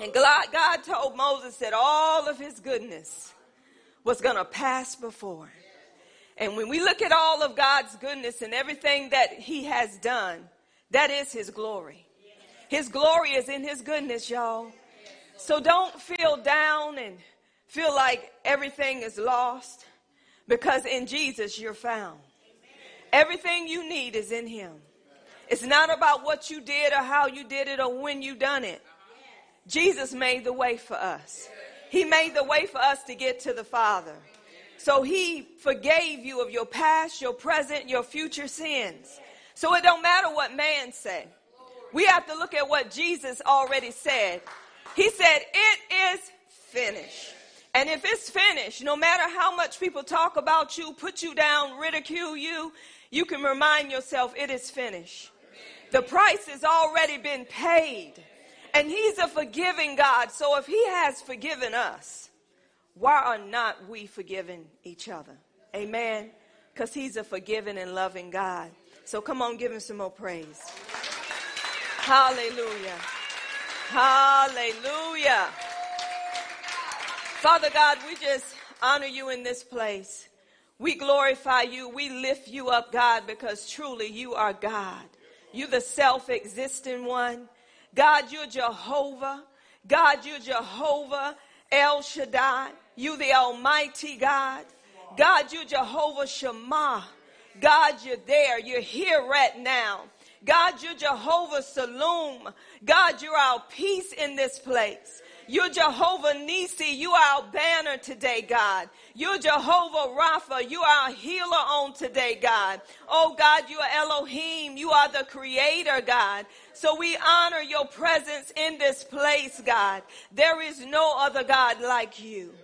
And God told Moses that all of his goodness was going to pass before him. And when we look at all of God's goodness and everything that he has done, that is his glory. His glory is in his goodness, y'all. So don't feel down and feel like everything is lost because in Jesus you're found. Everything you need is in him. It's not about what you did or how you did it or when you done it. Jesus made the way for us. He made the way for us to get to the Father. So he forgave you of your past, your present, your future sins. So it don't matter what man say. We have to look at what Jesus already said. He said, it is finished. And if it's finished, no matter how much people talk about you, put you down, ridicule you, you can remind yourself it is finished. The price has already been paid. And he's a forgiving God. So if he has forgiven us, why are not we forgiving each other? Amen. Because he's a forgiving and loving God. So come on, give him some more praise. Hallelujah. Hallelujah. Father God, we just honor you in this place. We glorify you. We lift you up, God, because truly you are God. You the self-existent one. God, you're Jehovah. God, you're Jehovah El Shaddai. You the Almighty God. God, you're Jehovah Shammah. God, you're there. You're here right now. God, you're Jehovah Shalom. God, you're our peace in this place. You're Jehovah Nisi. You are our banner today, God. You're Jehovah Rapha. You are our healer on today, God. Oh God, you are Elohim. You are the creator, God. So we honor your presence in this place, God. There is no other God like you.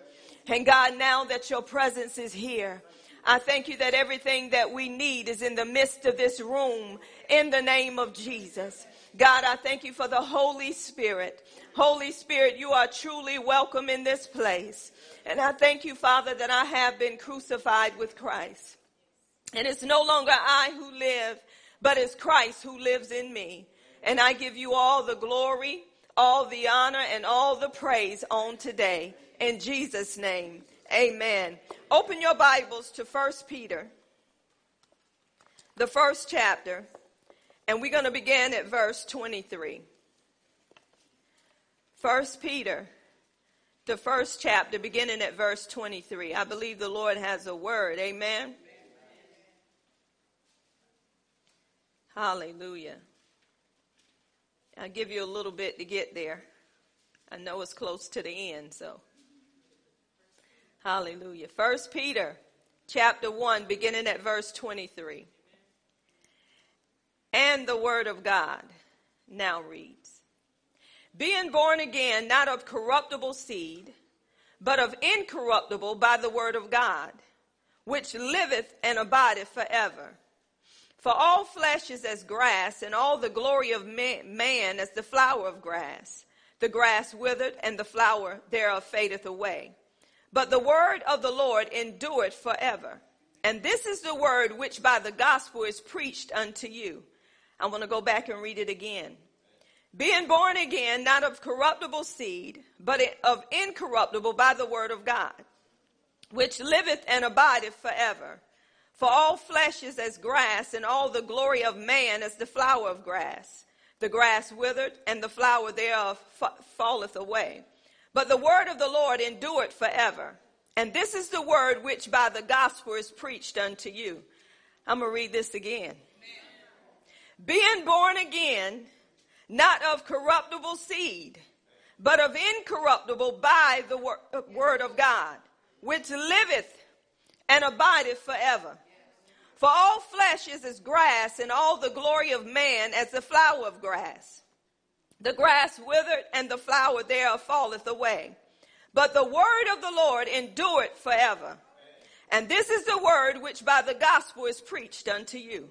And God, now that your presence is here, I thank you that everything that we need is in the midst of this room in the name of Jesus. God, I thank you for the Holy Spirit. Holy Spirit, you are truly welcome in this place. And I thank you, Father, that I have been crucified with Christ. And it's no longer I who live, but it's Christ who lives in me. And I give you all the glory, all the honor, and all the praise on today. In Jesus' name, amen. Open your Bibles to 1 Peter, the first chapter, and we're going to begin at verse 23. First Peter, the first chapter, beginning at verse 23. I believe the Lord has a word. Amen. Hallelujah. I'll give you a little bit to get there. I know it's close to the end, so. Hallelujah. First Peter chapter 1, beginning at verse 23. And the word of God now reads being born again, not of corruptible seed, but of incorruptible by the word of God, which liveth and abideth forever. For all flesh is as grass, and all the glory of man as the flower of grass. The grass withered, and the flower thereof fadeth away. But the word of the Lord endureth forever. And this is the word which by the gospel is preached unto you. I want to go back and read it again being born again, not of corruptible seed, but of incorruptible by the word of God, which liveth and abideth forever. For all flesh is as grass, and all the glory of man as the flower of grass. The grass withered, and the flower thereof falleth away. But the word of the Lord endureth forever. And this is the word which by the gospel is preached unto you. I'm going to read this again. Amen. Being born again, not of corruptible seed, but of incorruptible by the wor- uh, word of God, which liveth and abideth forever. For all flesh is as grass, and all the glory of man as the flower of grass. The grass withered, and the flower thereof falleth away. But the word of the Lord endureth forever. And this is the word which by the gospel is preached unto you.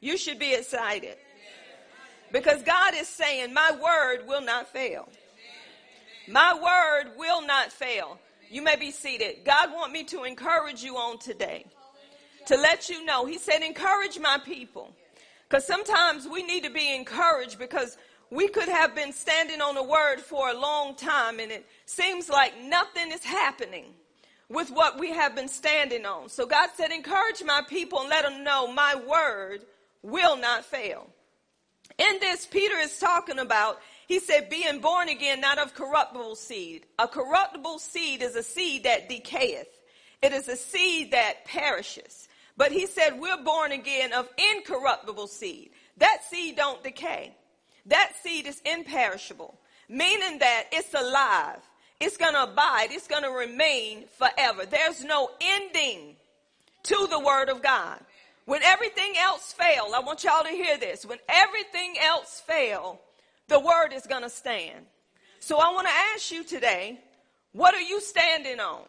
You should be excited. Because God is saying, My word will not fail. My word will not fail. You may be seated. God want me to encourage you on today. To let you know. He said, encourage my people. Because sometimes we need to be encouraged because we could have been standing on a word for a long time and it seems like nothing is happening with what we have been standing on. So God said, encourage my people and let them know my word will not fail. In this, Peter is talking about, he said, being born again, not of corruptible seed. A corruptible seed is a seed that decayeth. It is a seed that perishes. But he said, we're born again of incorruptible seed. That seed don't decay. That seed is imperishable, meaning that it's alive. It's going to abide. It's going to remain forever. There's no ending to the word of God. When everything else fail, I want y'all to hear this. When everything else fail, the word is going to stand. So I want to ask you today, what are you standing on?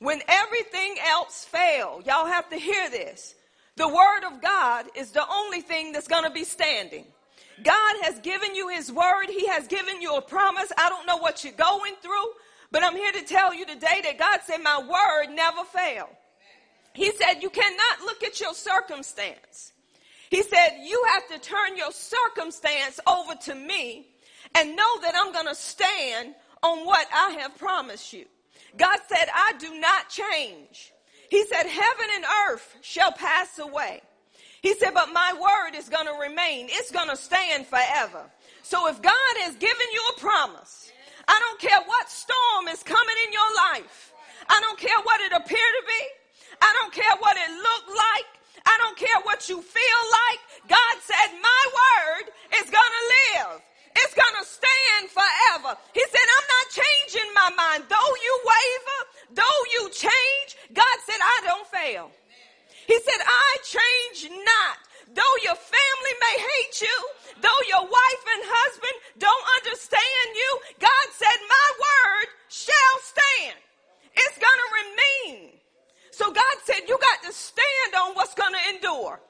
When everything else fail, y'all have to hear this. The word of God is the only thing that's going to be standing. God has given you his word. He has given you a promise. I don't know what you're going through, but I'm here to tell you today that God said my word never failed. He said you cannot look at your circumstance. He said you have to turn your circumstance over to me and know that I'm going to stand on what I have promised you. God said, I do not change. He said, heaven and earth shall pass away. He said, but my word is going to remain. It's going to stand forever. So if God has given you a promise, I don't care what storm is coming in your life. I don't care what it appear to be. I don't care what it looked like. I don't care what you feel like. God said, my word is going to live. It's going to stand forever. He said, I'm not changing my mind. Though you waver, though you change, God said, I don't fail. He said, I change not. Though your family may hate you, though your wife and husband don't understand you, God said, my word shall stand. It's going to remain. So God said, you got to stand on what's going to endure.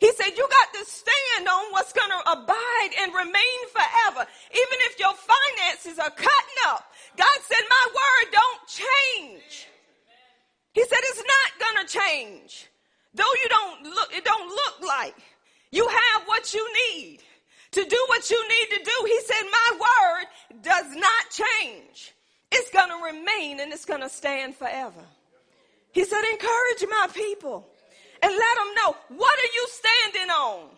He said, you got to stand on what's going to abide and remain forever. Even if your finances are cutting up, God said, my word don't change. He said it's not gonna change. Though you don't look, it don't look like you have what you need to do what you need to do. He said, my word does not change. It's gonna remain and it's gonna stand forever. He said, encourage my people and let them know what are you standing on?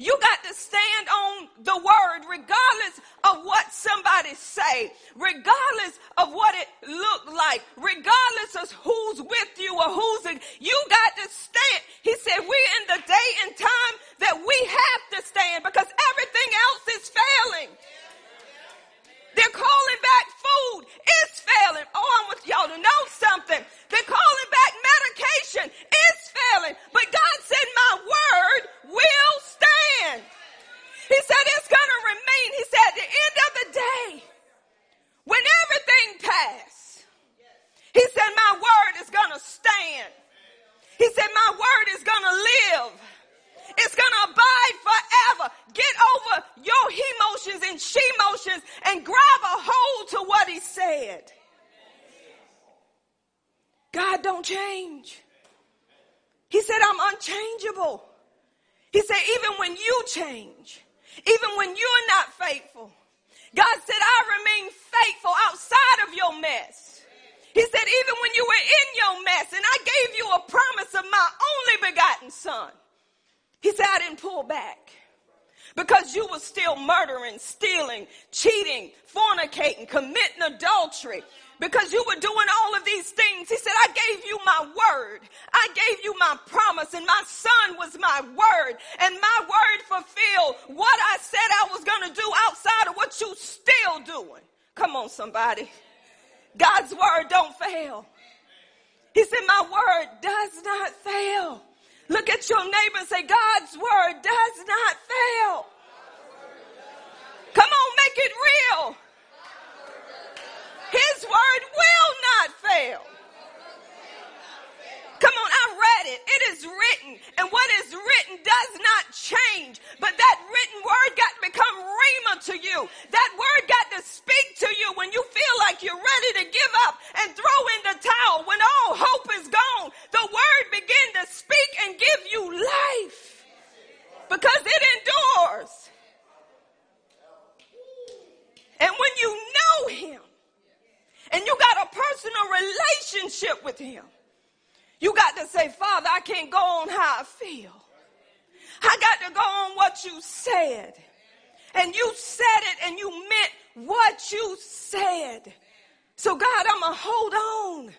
You got to stand on the word regardless of what somebody say, regardless of what it looked like, regardless of who's with you or who's in, you got to stand. He said, we're in the day and time that we have to stand because everything else is failing. They're calling back food. It's failing. Oh, I want y'all to know something. They're calling back medication. It's failing. But God said, my word will stand. He said it's going to remain. He said at the end of the day, when everything passes, he said, my word is going to stand. He said, my word is going to live. It's going to abide forever. Get over your he motions and she motions and grab a hold to what he said. God don't change. He said, I'm unchangeable. He said, even when you change, even when you're not faithful, God said, I remain faithful outside of your mess. He said, even when you were in your mess and I gave you a promise of my only begotten son. He said, I didn't pull back because you were still murdering, stealing, cheating, fornicating, committing adultery. Because you were doing all of these things. He said, I gave you my word. I gave you my promise and my son was my word and my word fulfilled what I said I was going to do outside of what you still doing. Come on, somebody. God's word don't fail. He said, my word does not fail. Look at your neighbor and say, God's word does not fail. Come on, make it real. His word will not fail. Come on, I read it. It is written. And what is written does not change. But that written word got to become rhema to you. That word got to speak to you when you feel like you're ready to give up and throw in the towel. When all hope is gone, the word begin to speak and give you life. Because it endures. And when you know him and you got a personal relationship with him, you got to say, Father, I can't go on how I feel. I got to go on what you said. And you said it and you meant what you said. So, God, I'm going to hold on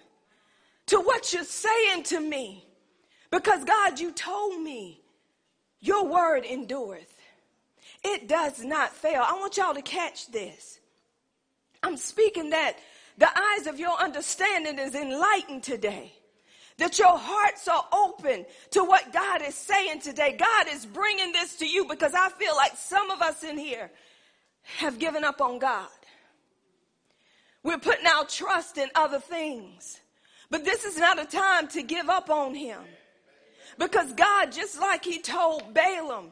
to what you're saying to me. You told me your word endureth. It does not fail. I want y'all to catch this. I'm speaking that the eyes of your understanding is enlightened today. That your hearts are open to what God is saying today. God is bringing this to you because I feel like some of us in here have given up on God. We're putting our trust in other things. But this is not a time to give up on him. Because God, just like he told Balaam,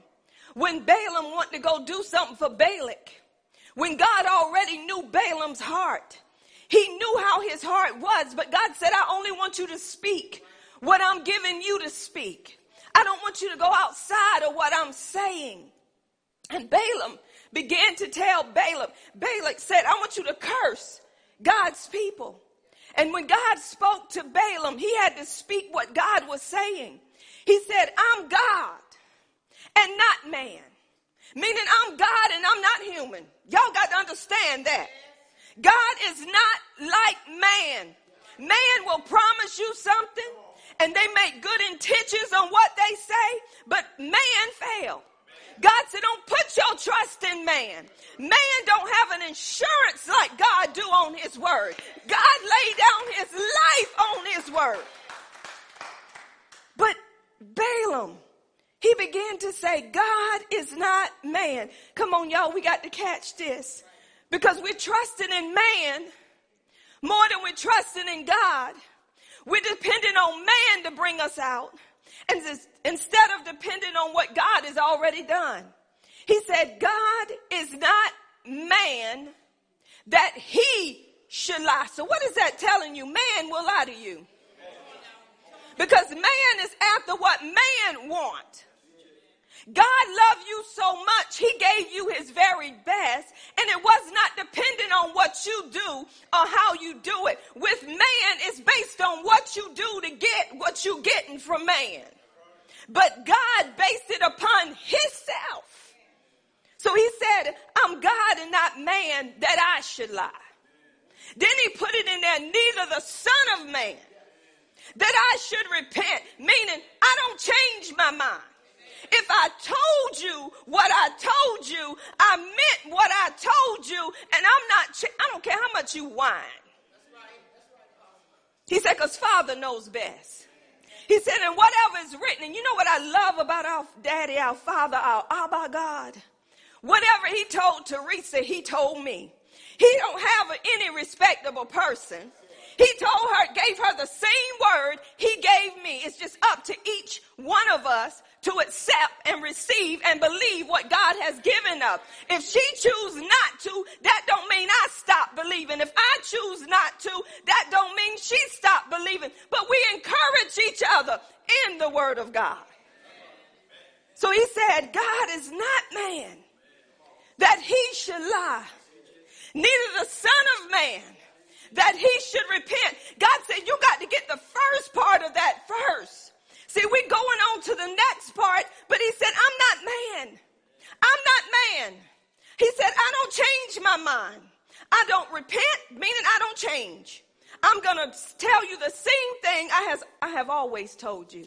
when Balaam wanted to go do something for Balak, when God already knew Balaam's heart, he knew how his heart was, but God said, I only want you to speak what I'm giving you to speak. I don't want you to go outside of what I'm saying. And Balaam began to tell Balaam, Balak said, I want you to curse God's people. And when God spoke to Balaam, he had to speak what God was saying. He said, I'm God and not man. Meaning I'm God and I'm not human. Y'all got to understand that. God is not like man. Man will promise you something and they make good intentions on what they say, but man failed. God said, don't put your trust in man. Man don't have an insurance like God do on his word. God laid down his life on his word. Balaam, he began to say, God is not man. Come on, y'all, we got to catch this. Because we're trusting in man more than we're trusting in God. We're depending on man to bring us out. And instead of depending on what God has already done. He said, God is not man that he should lie. So what is that telling you? Man will lie to you. Because man is after what man want. God loved you so much, he gave you his very best, and it was not dependent on what you do or how you do it. With man, it's based on what you do to get what you're getting from man. But God based it upon himself. So he said, I'm God and not man that I should lie. Then he put it in there, neither the son of man that I should repent, meaning I don't change my mind. If I told you what I told you, I meant what I told you, and I'm not, ch- I don't care how much you whine. He said, because Father knows best. He said, and whatever is written, and you know what I love about our daddy, our father, our Abba God? Whatever he told Teresa, he told me. He don't have any respectable person. He told her, gave her the same word he gave me. It's just up to each one of us to accept and receive and believe what God has given us. If she choose not to, that don't mean I stop believing. If I choose not to, that don't mean she stop believing. But we encourage each other in the word of God. So he said, God is not man that he should lie, neither the son of man that he should repent. God said, you got to get the first part of that first. See, we're going on to the next part, but he said, I'm not man. I'm not man. He said, I don't change my mind. I don't repent, meaning I don't change. I'm going to tell you the same thing I, has, I have always told you.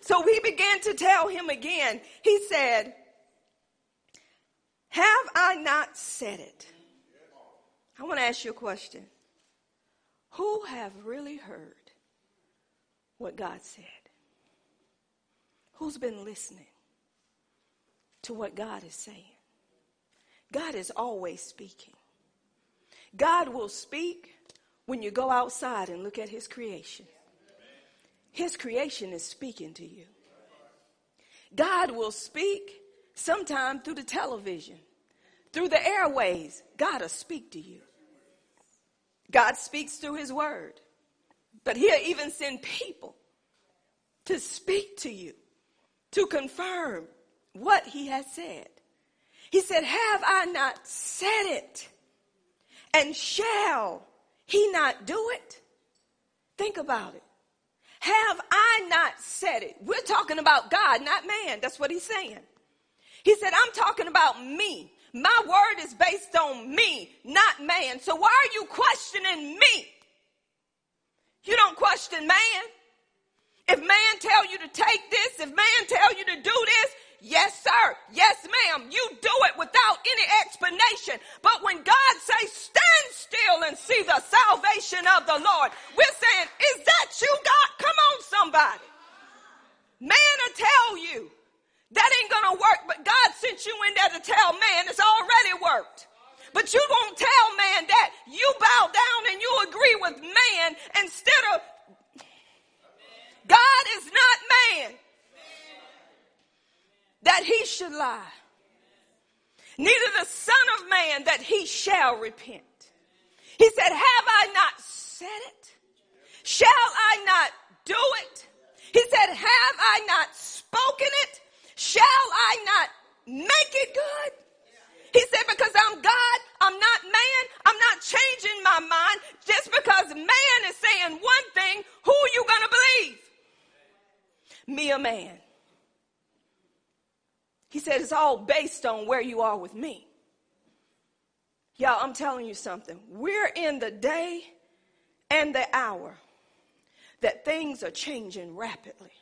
So we began to tell him again. He said, Have I not said it? I want to ask you a question. Who have really heard what God said? Who's been listening to what God is saying? God is always speaking. God will speak when you go outside and look at His creation. His creation is speaking to you. God will speak sometime through the television, through the airways. God will speak to you. God speaks through his word. But he'll even send people to speak to you, to confirm what he has said. He said, Have I not said it? And shall he not do it? Think about it. Have I not said it? We're talking about God, not man. That's what he's saying. He said, I'm talking about me. My word is based on me, not man. So why are you questioning me? You don't question man. If man tell you to take this, if man tell you to do this, yes sir, yes ma'am, you do it without any explanation. But when God says stand still and see the salvation of the Lord, we're saying, is that you God? Come on somebody. Man will tell you that ain't gonna work, but God sent you in there to tell man it's already worked. But you won't tell man that. You bow down and you agree with man instead of God is not man that he should lie. Neither the son of man that he shall repent. He said, have I not said it? Shall I not do it? He said, have I not spoken it? Shall I not make it good? He said, because I'm God, I'm not man, I'm not changing my mind. Just because man is saying one thing, who are you going to believe? Me a man. He said, it's all based on where you are with me. Y'all, I'm telling you something. We're in the day and the hour that things are changing rapidly.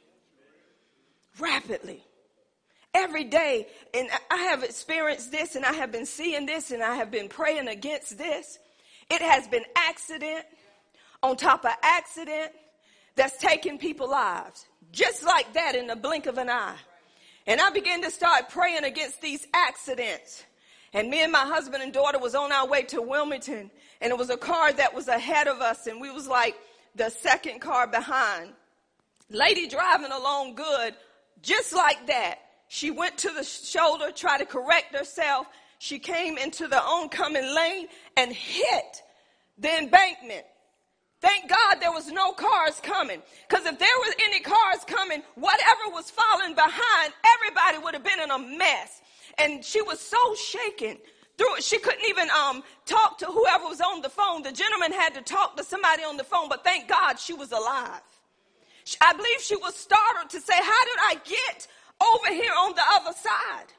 Rapidly every day. And I have experienced this and I have been seeing this and I have been praying against this. It has been accident on top of accident that's taking people lives. Just like that in the blink of an eye. And I began to start praying against these accidents. And me and my husband and daughter was on our way to Wilmington and it was a car that was ahead of us and we was like the second car behind. Lady driving along good, just like that. She went to the shoulder, tried to correct herself. She came into the oncoming lane and hit the embankment. Thank God there was no cars coming. Because if there was any cars coming, whatever was falling behind, everybody would have been in a mess. And she was so shaken through it. She couldn't even um, talk to whoever was on the phone. The gentleman had to talk to somebody on the phone, but thank God she was alive. I believe she was startled to say, How did I get over here on the other side.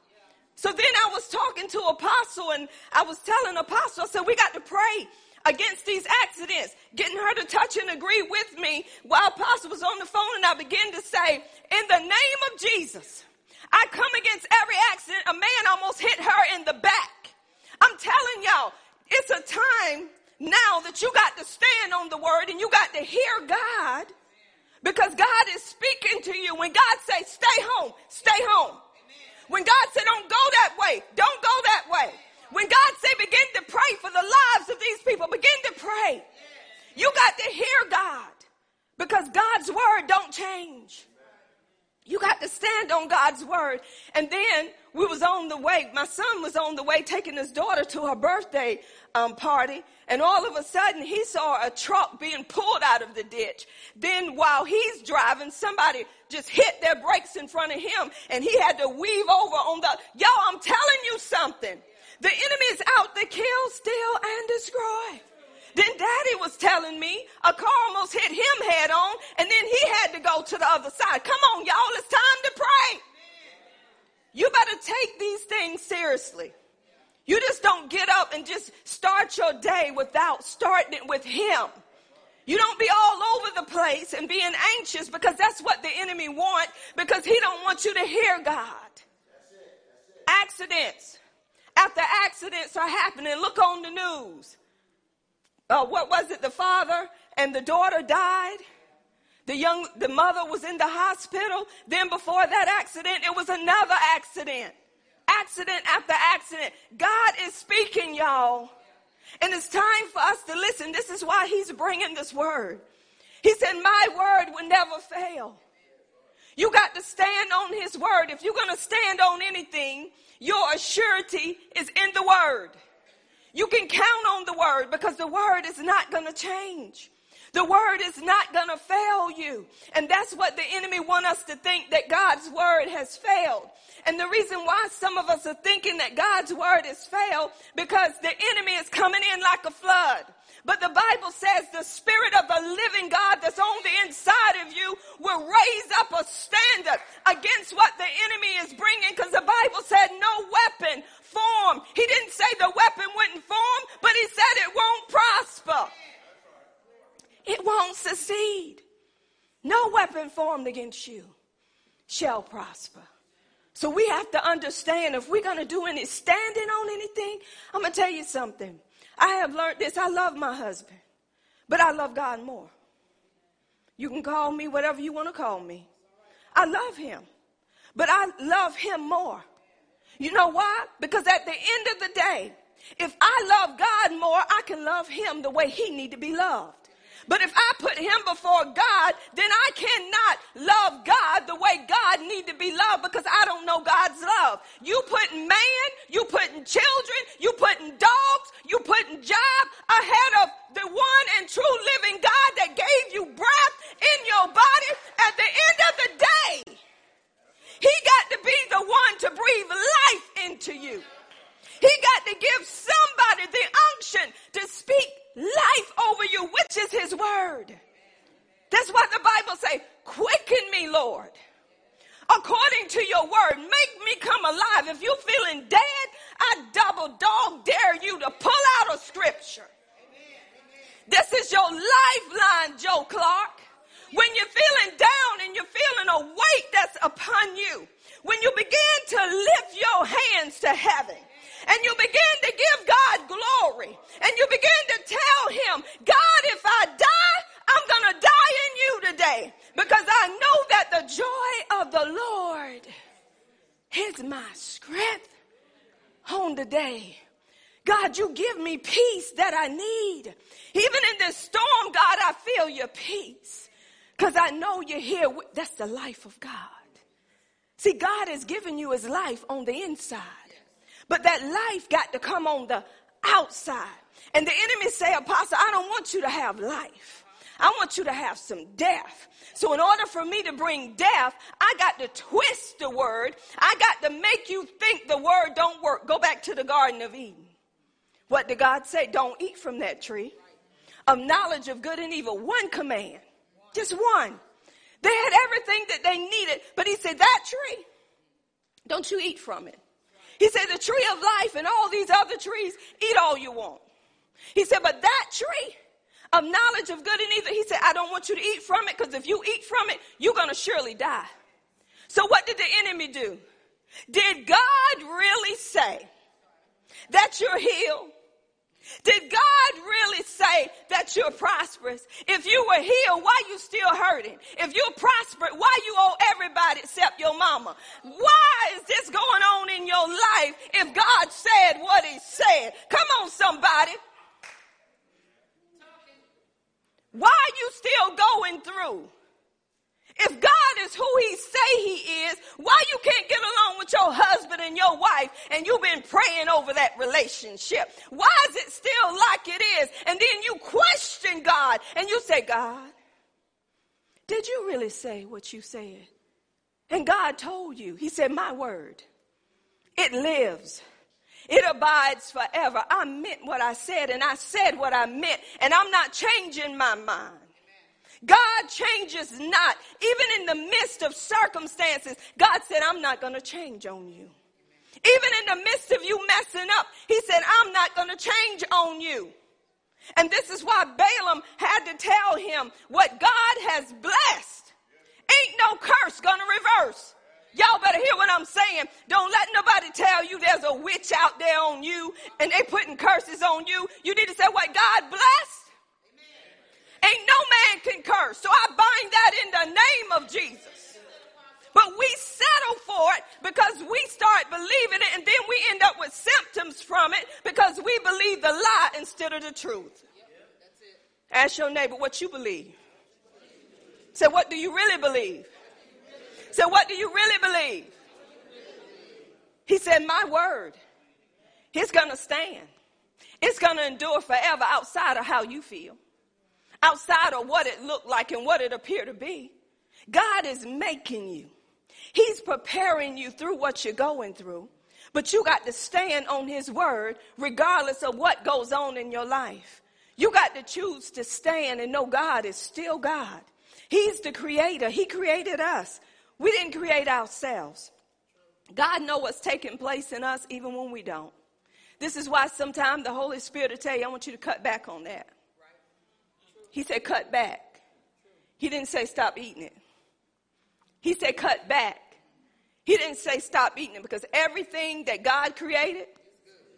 So then I was talking to Apostle and I was telling Apostle, I said, we got to pray against these accidents, getting her to touch and agree with me while Apostle was on the phone and I began to say, in the name of Jesus, I come against every accident. A man almost hit her in the back. I'm telling y'all, it's a time now that you got to stand on the word and you got to hear God because God is speaking to you. When God says, stay home, stay home. When God said, don't go that way, don't go that way. When God said, begin to pray for the lives of these people, begin to pray. You got to hear God because God's word don't change. You got to stand on God's word. And then we was on the way. My son was on the way taking his daughter to her birthday um, party. And all of a sudden he saw a truck being pulled out of the ditch. Then while he's driving, somebody just hit their brakes in front of him and he had to weave over on the, y'all, I'm telling you something. The enemy is out to kill, steal, and destroy. Then daddy was telling me a car almost hit him head on and then he had to go to the other side. Come on, y'all, it's time to pray. You better take these things seriously. You just don't get up and just start your day without starting it with him. You don't be all over the place and being anxious because that's what the enemy want because he don't want you to hear God. Accidents. After accidents are happening, look on the news uh, what was it? The father and the daughter died. The young, the mother was in the hospital. Then before that accident, it was another accident. Accident after accident. God is speaking, y'all. And it's time for us to listen. This is why he's bringing this word. He said, my word will never fail. You got to stand on his word. If you're going to stand on anything, your surety is in the word. You can count on the word because the word is not going to change. The word is not going to fail you. And that's what the enemy want us to think that God's word has failed. And the reason why some of us are thinking that God's word has failed because the enemy is coming in like a flood. But the Bible says the spirit of the living God that's on the inside of you will raise up a standard against what the enemy is bringing because the Bible said no weapon formed. He didn't say the weapon wouldn't form, but he said it won't prosper. It won't succeed. No weapon formed against you shall prosper. So we have to understand if we're going to do any standing on anything, I'm going to tell you something. I have learned this. I love my husband, but I love God more. You can call me whatever you want to call me. I love him, but I love him more. You know why? Because at the end of the day, if I love God more, I can love him the way he need to be loved. But if I put him before God, then I cannot love God the way God need to be loved because I don't know God's love. You putting man, you putting children, you putting dogs, you putting job ahead of the one and true living God that gave you breath in your body at the end of the day. He got to be the one to breathe life into you. He got to give somebody the unction to speak life over you, which is his word. That's what the Bible say. Quicken me, Lord. According to your word, make me come alive. If you're feeling dead, I double dog dare you to pull out a scripture. This is your lifeline, Joe Clark. When you're feeling down and you're feeling a weight that's upon you, when you begin to lift your hands to heaven, and you begin to give God glory and you begin to tell him, God, if I die, I'm going to die in you today because I know that the joy of the Lord is my strength on the day. God, you give me peace that I need. Even in this storm, God, I feel your peace because I know you're here. That's the life of God. See, God has given you his life on the inside. But that life got to come on the outside. And the enemy say, Apostle, I don't want you to have life. I want you to have some death. So in order for me to bring death, I got to twist the word. I got to make you think the word don't work. Go back to the Garden of Eden. What did God say? Don't eat from that tree of knowledge of good and evil. One command. Just one. They had everything that they needed, but he said, that tree, don't you eat from it. He said, the tree of life and all these other trees, eat all you want. He said, but that tree of knowledge of good and evil, he said, I don't want you to eat from it because if you eat from it, you're going to surely die. So what did the enemy do? Did God really say that you're healed? Did God really say that you're prosperous? If you were healed, why you still hurting? If you're prosperous, why you owe everybody except your mama? Why is this going on in your life if God said what he said? Come on, somebody. Why are you still going through? If God is who he say he is, why you can't get along with your husband and your wife and you've been praying over that relationship? Why is it still like it is? And then you question God and you say, God, did you really say what you said? And God told you. He said, my word, it lives. It abides forever. I meant what I said and I said what I meant and I'm not changing my mind. God changes not. Even in the midst of circumstances, God said, I'm not going to change on you. Even in the midst of you messing up, He said, I'm not going to change on you. And this is why Balaam had to tell him what God has blessed. Ain't no curse going to reverse. Y'all better hear what I'm saying. Don't let nobody tell you there's a witch out there on you and they putting curses on you. You need to say what God blessed Ain't no man can curse. So I bind that in the name of Jesus. But we settle for it because we start believing it and then we end up with symptoms from it because we believe the lie instead of the truth. Ask your neighbor what you believe. Say, what do you really believe? Say, what do you really believe? He said, my word, it's going to stand. It's going to endure forever outside of how you feel. Outside of what it looked like and what it appeared to be. God is making you. He's preparing you through what you're going through. But you got to stand on his word regardless of what goes on in your life. You got to choose to stand and know God is still God. He's the creator. He created us. We didn't create ourselves. God know what's taking place in us even when we don't. This is why sometimes the Holy Spirit will tell you, I want you to cut back on that. He said, cut back. He didn't say stop eating it. He said, cut back. He didn't say stop eating it because everything that God created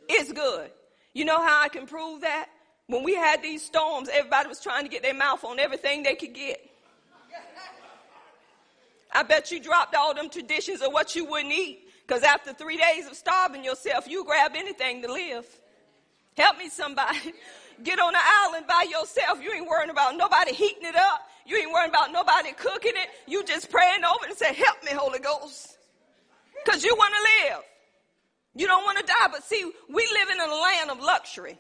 is good. You know how I can prove that? When we had these storms, everybody was trying to get their mouth on everything they could get. I bet you dropped all them traditions of what you wouldn't eat. Because after three days of starving yourself, you grab anything to live. Help me, somebody. Get on the island by yourself. You ain't worrying about nobody heating it up. You ain't worrying about nobody cooking it. You just praying over it and say, help me, Holy Ghost. Cause you want to live. You don't want to die. But see, we live in a land of luxury.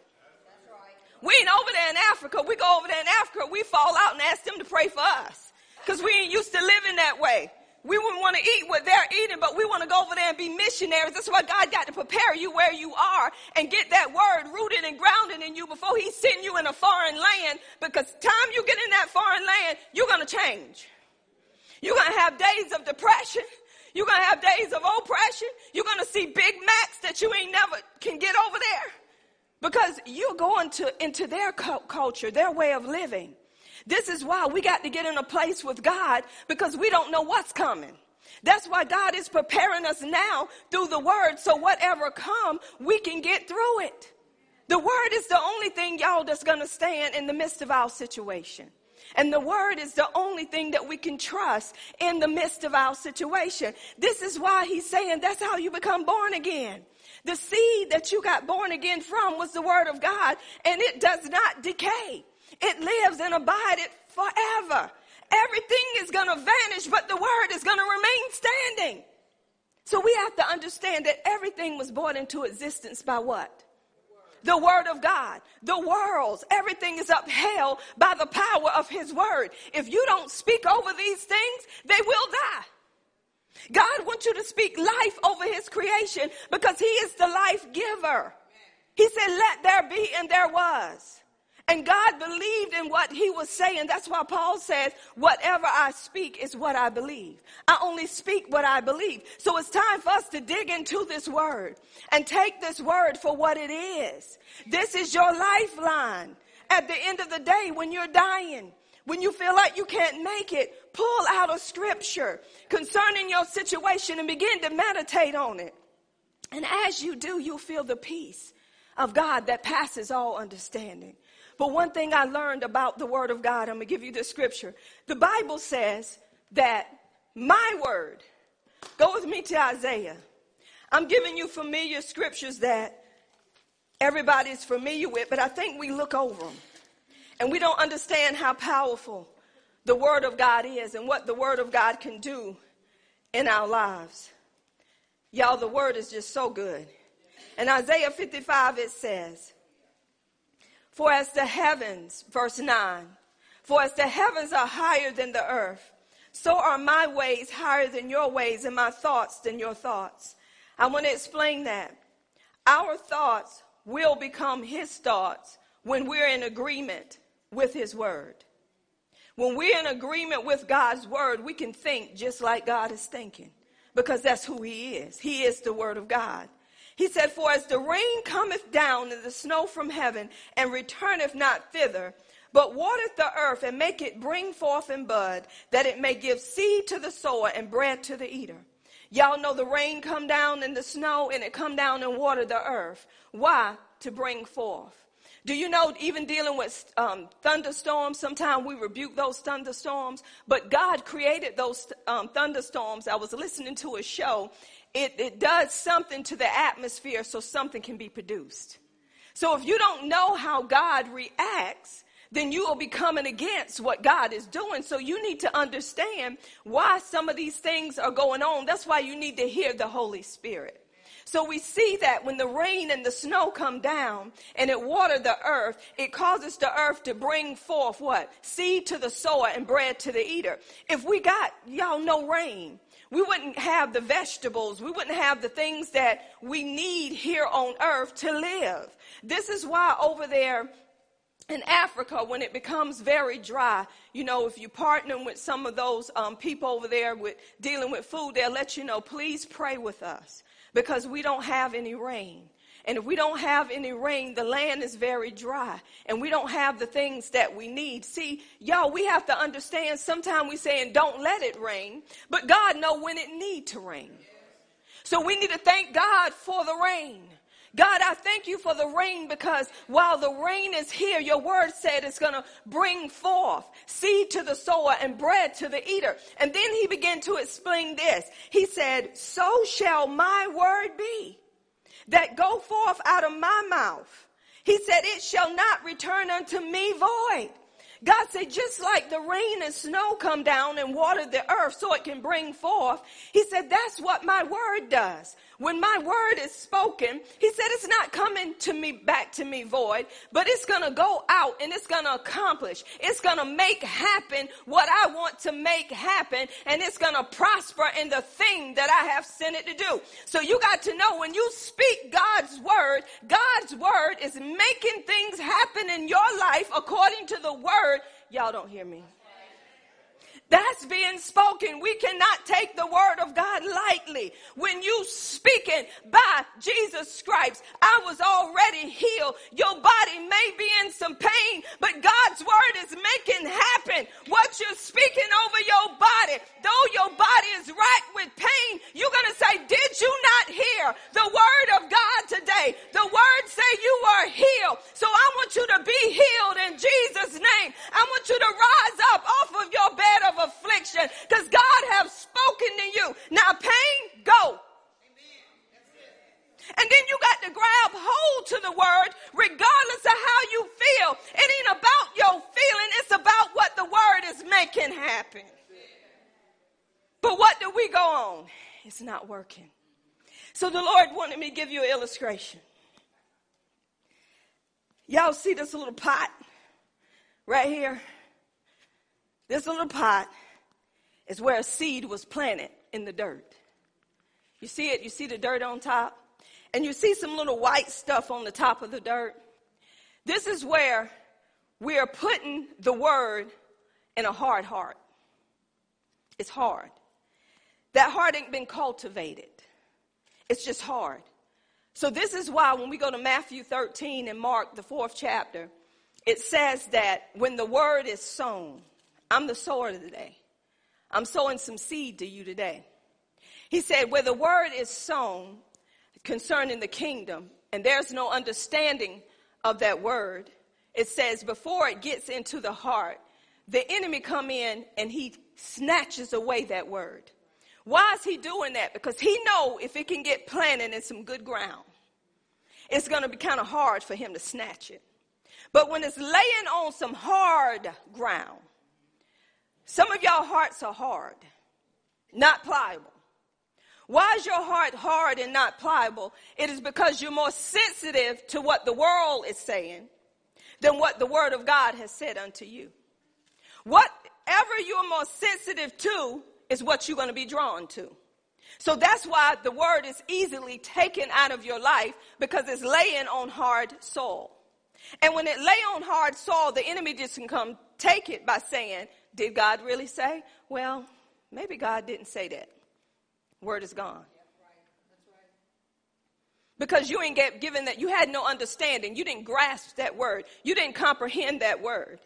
We ain't over there in Africa. We go over there in Africa. We fall out and ask them to pray for us. Cause we ain't used to living that way. We wouldn't want to eat what they're eating, but we want to go over there and be missionaries. That's why God got to prepare you where you are and get that word rooted and grounded in you before He send you in a foreign land. Because time you get in that foreign land, you're going to change. You're going to have days of depression. You're going to have days of oppression. You're going to see Big Macs that you ain't never can get over there because you're going to into their culture, their way of living. This is why we got to get in a place with God because we don't know what's coming. That's why God is preparing us now through the word so whatever come, we can get through it. The word is the only thing, y'all, that's going to stand in the midst of our situation. And the word is the only thing that we can trust in the midst of our situation. This is why he's saying that's how you become born again. The seed that you got born again from was the word of God and it does not decay. It lives and abideth forever. Everything is going to vanish, but the word is going to remain standing. So we have to understand that everything was brought into existence by what? The word of God. The worlds, everything is upheld by the power of his word. If you don't speak over these things, they will die. God wants you to speak life over his creation because he is the life giver. He said, let there be and there was. And God believed in what he was saying. That's why Paul says, whatever I speak is what I believe. I only speak what I believe. So it's time for us to dig into this word and take this word for what it is. This is your lifeline. At the end of the day, when you're dying, when you feel like you can't make it, pull out a scripture concerning your situation and begin to meditate on it. And as you do, you'll feel the peace of God that passes all understanding. But one thing I learned about the Word of God, I'm going to give you the scripture. The Bible says that my Word, go with me to Isaiah. I'm giving you familiar scriptures that everybody's familiar with, but I think we look over them and we don't understand how powerful the Word of God is and what the Word of God can do in our lives. Y'all, the Word is just so good. In Isaiah 55, it says, for as the heavens, verse 9, for as the heavens are higher than the earth, so are my ways higher than your ways and my thoughts than your thoughts. I want to explain that. Our thoughts will become his thoughts when we're in agreement with his word. When we're in agreement with God's word, we can think just like God is thinking because that's who he is. He is the word of God. He said, For as the rain cometh down and the snow from heaven, and returneth not thither, but watereth the earth and make it bring forth and bud, that it may give seed to the sower and bread to the eater. Y'all know the rain come down and the snow and it come down and water the earth. Why? To bring forth. Do you know, even dealing with um, thunderstorms, sometimes we rebuke those thunderstorms, but God created those um, thunderstorms. I was listening to a show it, it does something to the atmosphere so something can be produced. So if you don't know how God reacts, then you will be coming against what God is doing. So you need to understand why some of these things are going on. That's why you need to hear the Holy Spirit. So we see that when the rain and the snow come down and it water the earth, it causes the earth to bring forth what? Seed to the sower and bread to the eater. If we got, y'all no rain, we wouldn't have the vegetables. We wouldn't have the things that we need here on earth to live. This is why over there in Africa, when it becomes very dry, you know, if you're partner with some of those um, people over there with dealing with food, they'll let you know, please pray with us because we don't have any rain. And if we don't have any rain, the land is very dry and we don't have the things that we need. See, y'all, we have to understand sometimes we saying don't let it rain, but God know when it need to rain. So we need to thank God for the rain. God, I thank you for the rain because while the rain is here, your word said it's going to bring forth seed to the sower and bread to the eater. And then he began to explain this. He said, so shall my word be that go forth out of my mouth. He said, it shall not return unto me void. God said, just like the rain and snow come down and water the earth so it can bring forth, He said, that's what my word does. When my word is spoken, he said it's not coming to me back to me void, but it's to go out and it's to accomplish. It's to make happen what I want to make happen and it's to prosper in the thing that I have sent it to do. So you got to know when you speak God's word, God's word is making things happen in your life according to the word. Y'all don't hear me. That's being spoken. We cannot take the word of God lightly. When you speaking by Jesus' stripes, I was already healed. Your body may be in some pain, but God's word is making happen what you're speaking over your body. Though your body is racked with pain, you're going to say, did you not hear the word of God today? The word say you are healed. So I want you to be healed in Jesus' name. I want you to rise up off of your bed of affliction because God has spoken to you. Now pain, go. And then you got to grab hold to the word regardless of how you feel. It ain't about your feeling, it's about what the word is making happen. But what do we go on? It's not working. So the Lord wanted me to give you an illustration. Y'all see this little pot right here? This little pot is where a seed was planted in the dirt. You see it? You see the dirt on top? And you see some little white stuff on the top of the dirt. This is where we are putting the word in a hard heart. It's hard. That heart ain't been cultivated. It's just hard. So this is why when we go to Matthew 13 and Mark, the fourth chapter, it says that when the word is sown, I'm the sower today. I'm sowing some seed to you today. He said, where the word is sown concerning the kingdom, and there's no understanding of that word, it says before it gets into the heart, the enemy come in and he snatches away that word. Why is he doing that? Because he know if it can get planted in some good ground, it's going to be kind of hard for him to snatch it. But when it's laying on some hard ground, some of y'all hearts are hard, not pliable. Why is your heart hard and not pliable? It is because you're more sensitive to what the world is saying than what the word of God has said unto you. Whatever you're more sensitive to is what you're going to be drawn to. So that's why the word is easily taken out of your life because it's laying on hard soil. And when it lay on hard soil, the enemy just can come take it by saying, did God really say? Well, maybe God didn't say that. Word is gone. Because you ain't get given that, you had no understanding. You didn't grasp that word. You didn't comprehend that word.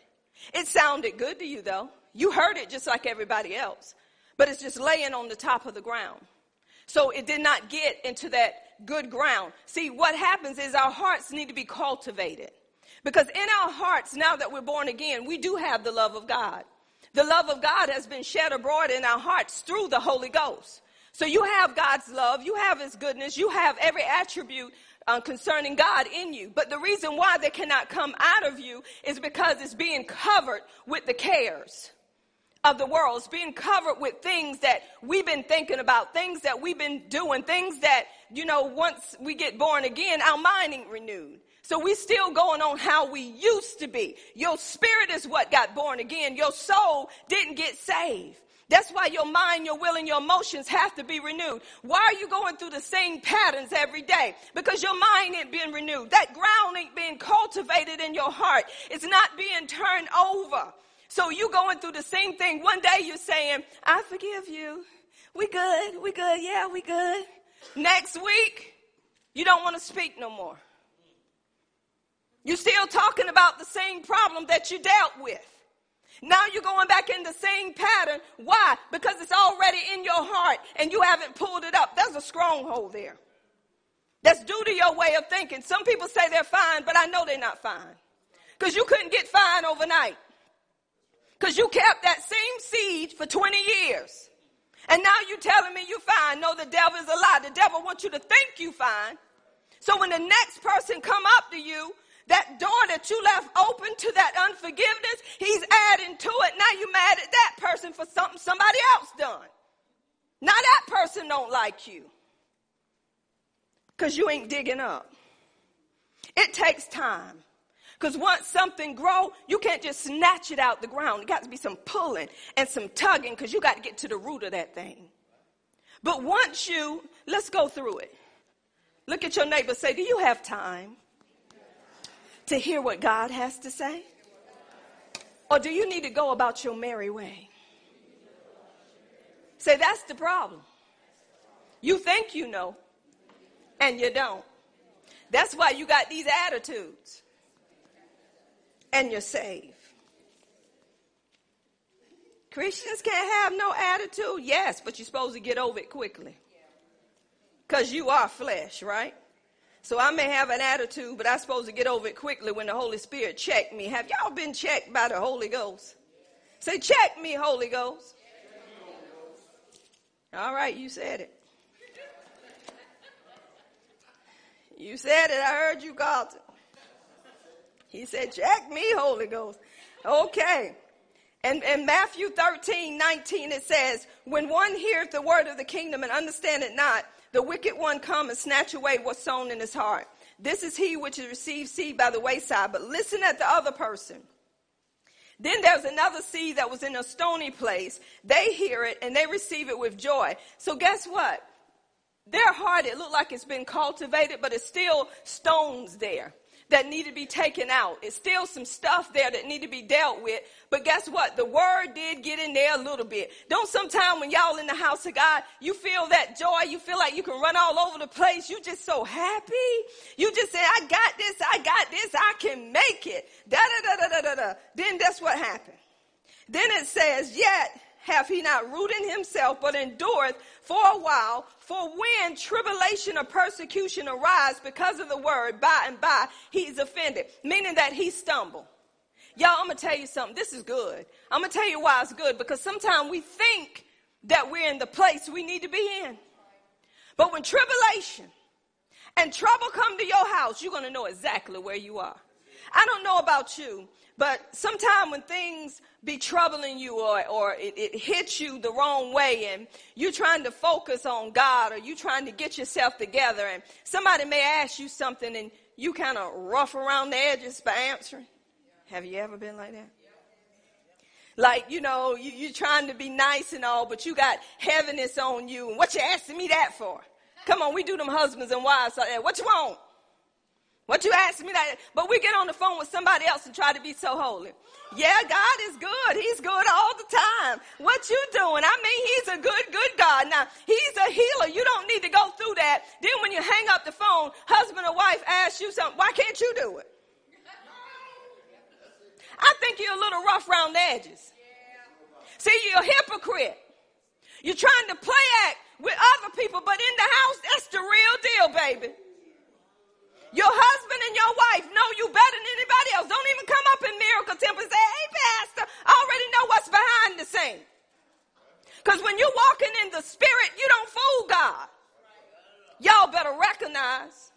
It sounded good to you though. You heard it just like everybody else, but it's just laying on the top of the ground. So it did not get into that good ground. See, what happens is our hearts need to be cultivated. Because in our hearts, now that we're born again, we do have the love of God. The love of God has been shed abroad in our hearts through the Holy Ghost. So you have God's love, you have His goodness, you have every attribute uh, concerning God in you. But the reason why they cannot come out of you is because it's being covered with the cares of the world. It's being covered with things that we've been thinking about, things that we've been doing, things that, you know, once we get born again, our mind ain't renewed. So we still going on how we used to be. Your spirit is what got born again. Your soul didn't get saved. That's why your mind, your will, and your emotions have to be renewed. Why are you going through the same patterns every day? Because your mind ain't being renewed. That ground ain't being cultivated in your heart. It's not being turned over. So you going through the same thing. One day you're saying, I forgive you. We good. We good. Yeah, we good. Next week, you don't want to speak no more. You're still talking about the same problem that you dealt with. Now you're going back in the same pattern. Why? Because it's already in your heart and you haven't pulled it up. There's a stronghold there. That's due to your way of thinking. Some people say they're fine, but I know they're not fine. Because you couldn't get fine overnight. Because you kept that same seed for 20 years. And now you're telling me you're fine. No, the devil is a lie. The devil wants you to think you're fine. So when the next person come up to you, that door that you left open to that unforgiveness, he's adding to it. Now you mad at that person for something somebody else done. Now that person don't like you. Cause you ain't digging up. It takes time. Because once something grow, you can't just snatch it out the ground. It got to be some pulling and some tugging because you got to get to the root of that thing. But once you, let's go through it. Look at your neighbor. Say, do you have time to hear what God has to say? Or do you need to go about your merry way? Say, that's the problem. You think you know, and you don't. That's why you got these attitudes and you're saved. Christians can't have no attitude. Yes, but you're supposed to get over it quickly. Because you are flesh, right? So I may have an attitude, but I'm supposed to get over it quickly when the Holy Spirit check me. Have y'all been checked by the Holy Ghost? Say, check me, Holy Ghost. All right, you said it. You said it. I heard you, Carlton. He said, check me, Holy Ghost. Okay. And in Matthew 13, 19, it says, When one heareth the word of the kingdom and understand it not, the wicked one come and snatch away what's sown in his heart. This is he which has received seed by the wayside. But listen at the other person. Then there's another seed that was in a stony place. They hear it and they receive it with joy. So guess what? Their heart, it looked like it's been cultivated, but it's still stones there that need to be taken out. It's still some stuff there that need to be dealt with. But guess what? The word did get in there a little bit. Don't sometime when y'all in the house of God, you feel that joy. You feel like you can run all over the place. You just so happy. You just say, I got this. I got this. I can make it. Da da da da da da. Then that's what happened. Then it says, yet hath he not rooted himself, but endureth for a while. For when tribulation or persecution arise because of the word, by and by he's offended, meaning that he stumbled. Y'all, I'm gonna tell you something. This is good. I'm gonna tell you why it's good because sometimes we think that we're in the place we need to be in. But when tribulation and trouble come to your house, you're gonna know exactly where you are. I don't know about you, but sometimes when things be troubling you or, or it, it hits you the wrong way and you're trying to focus on God or you're trying to get yourself together and somebody may ask you something and you kind of rough around the edges by answering. Have you ever been like that? Like, you know, you, you're trying to be nice and all, but you got heaviness on you. And what you asking me that for? Come on, we do them husbands and wives like that. What you want? What you asking me that? But we get on the phone with somebody else and try to be so holy. Yeah, God is good. He's good all the time. What you doing? I mean, he's a good, good God. Now, he's a healer. You don't need to go through that. Then when you hang up the phone, husband or wife asks you something, why can't you do it? I think you're a little rough around the edges. See, you're a hypocrite. You're trying to play act with other people, but in the house, that's the real deal, baby. Your husband and your wife know you better than anybody else. Don't even come up in Miracle Temple and say, hey, Pastor, I already know what's behind the scene. Because when you're walking in the spirit, you don't fool God. Y'all better recognize.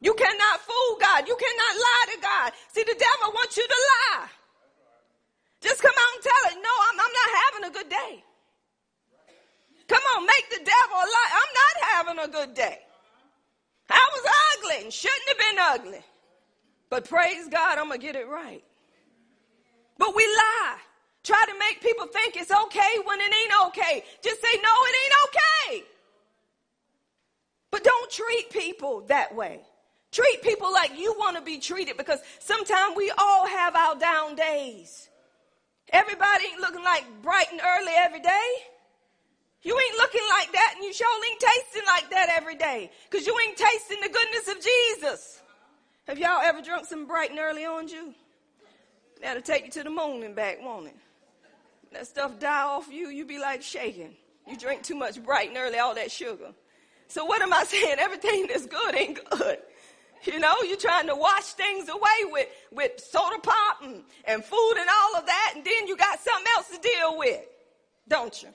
You cannot fool God. You cannot lie to God. See, the devil wants you to lie. Just come out and tell it. No, I'm, I'm not having a good day. Come on, make the devil a lie. I'm not having a good day. I was ugly and shouldn't have been ugly. But praise God, I'm going to get it right. But we lie. Try to make people think it's okay when it ain't okay. Just say, no, it ain't okay. But don't treat people that way. Treat people like you want to be treated because sometimes we all have our down days. Everybody ain't looking like bright and early every day. You ain't looking like that and you sure ain't tasting like that every day because you ain't tasting the goodness of Jesus. Have y'all ever drunk some bright and early orange juice? That'll take you to the moon and back, won't it? That stuff die off you, you be like shaking. You drink too much bright and early, all that sugar. So what am I saying? Everything that's good ain't good. You know, you're trying to wash things away with, with soda pop and, and food and all of that, and then you got something else to deal with, don't you?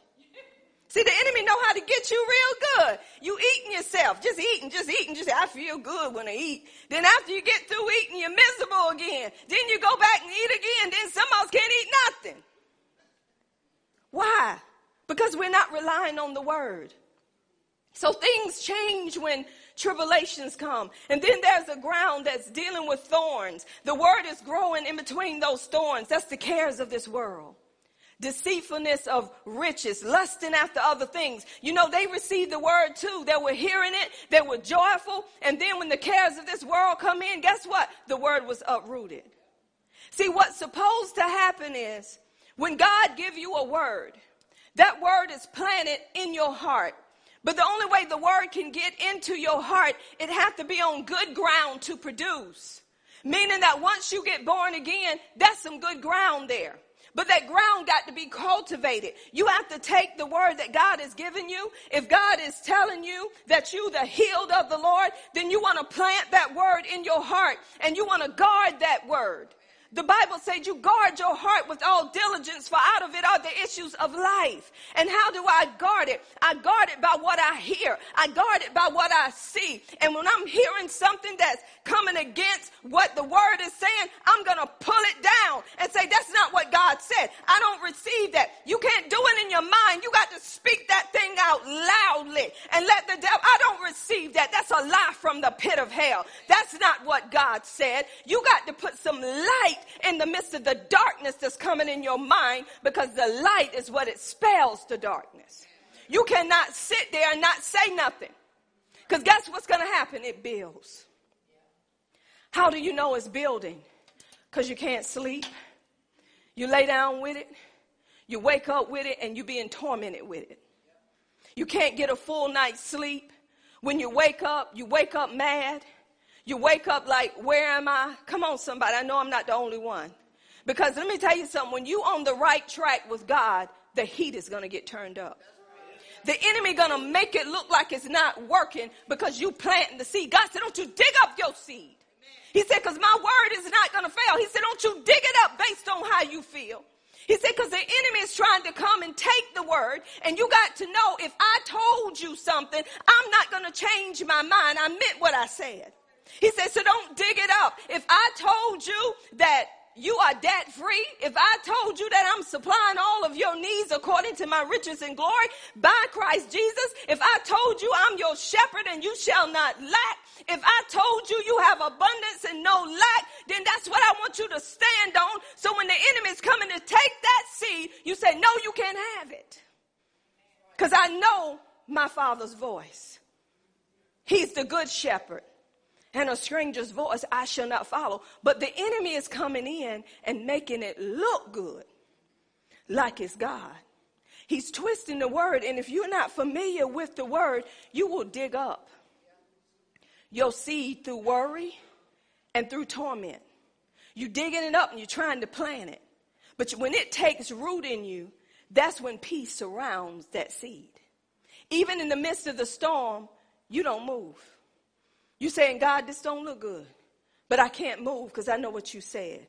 See, the enemy know how to get you real good. You eating yourself, just eating, just eating, just I feel good when I eat. Then after you get through eating, you're miserable again. Then you go back and eat again. Then some of us can't eat nothing. Why? Because we're not relying on the word. So things change when tribulations come. And then there's a ground that's dealing with thorns. The word is growing in between those thorns. That's the cares of this world. Deceitfulness of riches, lusting after other things. You know, they received the word too. They were hearing it. They were joyful. And then when the cares of this world come in, guess what? The word was uprooted. See, what's supposed to happen is when God give you a word, that word is planted in your heart. But the only way the word can get into your heart, it has to be on good ground to produce. Meaning that once you get born again, that's some good ground there. But that ground got to be cultivated. You have to take the word that God has given you. If God is telling you that you the healed of the Lord, then you want to plant that word in your heart and you want to guard that word. The Bible says you guard your heart with all diligence, for out of it are the issues of life. And how do I guard it? I guard it by what I hear. I guard it by what I see. And when I'm hearing something that's coming against what the word is saying, I'm going to pull it down and say, that's not what God said. I don't receive that. You can't do it in your mind. You got to speak that thing out loudly and let the devil, I don't receive that. That's a lie from the pit of hell. That's not what God said. You got to put some light in the midst of the darkness that's coming in your mind because the light is what it spells the darkness. You cannot sit there and not say nothing. Because guess what's going to happen? It builds. How do you know it's building? Because you can't sleep. You lay down with it. You wake up with it and you're being tormented with it. You can't get a full night's sleep. When you wake up, you wake up mad. You wake up like, where am I? Come on, somebody. I know I'm not the only one. Because let me tell you something. When you on the right track with God, the heat is going to get turned up. The enemy going to make it look like it's not working because you planting the seed. God said, don't you dig up your seed. He said, because my word is not going to fail. He said, don't you dig it up based on how you feel. He said, because the enemy is trying to come and take the word, and you got to know if I told you something, I'm not going to change my mind. I meant what I said. He said, so don't dig it up. If I told you that you are debt free, if I told you that I'm supplying all of your needs according to my riches and glory by Christ Jesus, if I told you I'm your shepherd and you shall not lack, if I told you you have abundance and no lack, then that's what I want you to stand on. So when the enemy is coming to take that seed, you say, no, you can't have it. Because I know my father's voice. He's the good shepherd and a stranger's voice I shall not follow. But the enemy is coming in and making it look good, like it's God. He's twisting the word, and if you're not familiar with the word, you will dig up your seed through worry and through torment. You're digging it up and you're trying to plant it. But when it takes root in you, that's when peace surrounds that seed. Even in the midst of the storm, you don't move. You saying, God, this don't look good, but I can't move because I know what you said.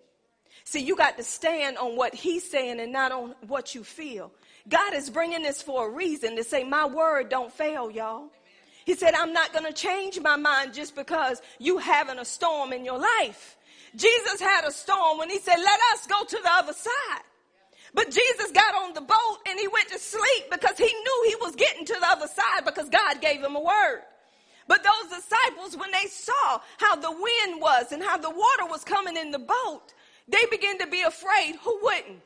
See, you got to stand on what he's saying and not on what you feel. God is bringing this for a reason to say, my word don't fail, y'all. He said, I'm not going to change my mind just because you having a storm in your life. Jesus had a storm when he said, let us go to the other side. But Jesus got on the boat and he went to sleep because he knew he was getting to the other side because God gave him a word. But those disciples, when they saw how the wind was and how the water was coming in the boat, they began to be afraid. Who wouldn't?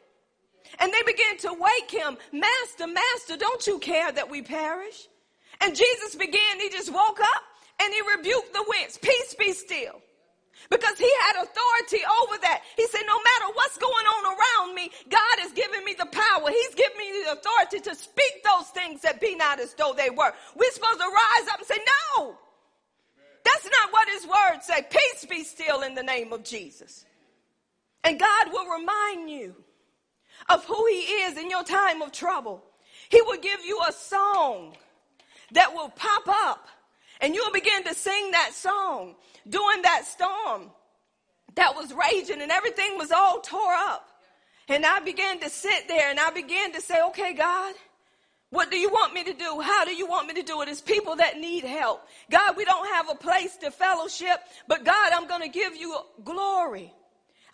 And they began to wake him, Master, Master, don't you care that we perish? And Jesus began, he just woke up and he rebuked the winds. Peace be still. Because he had authority over that. He said, no matter what's going on around me, God has given me the power. He's given me the authority to speak those things that be not as though they were. We're supposed to rise up and say, no. That's not what his words say. Peace be still in the name of Jesus. And God will remind you of who he is in your time of trouble. He will give you a song that will pop up and you'll begin to sing that song during that storm that was raging and everything was all tore up. And I began to sit there and I began to say, okay, God, what do you want me to do? How do you want me to do it? It's people that need help. God, we don't have a place to fellowship, but God, I'm going to give you glory.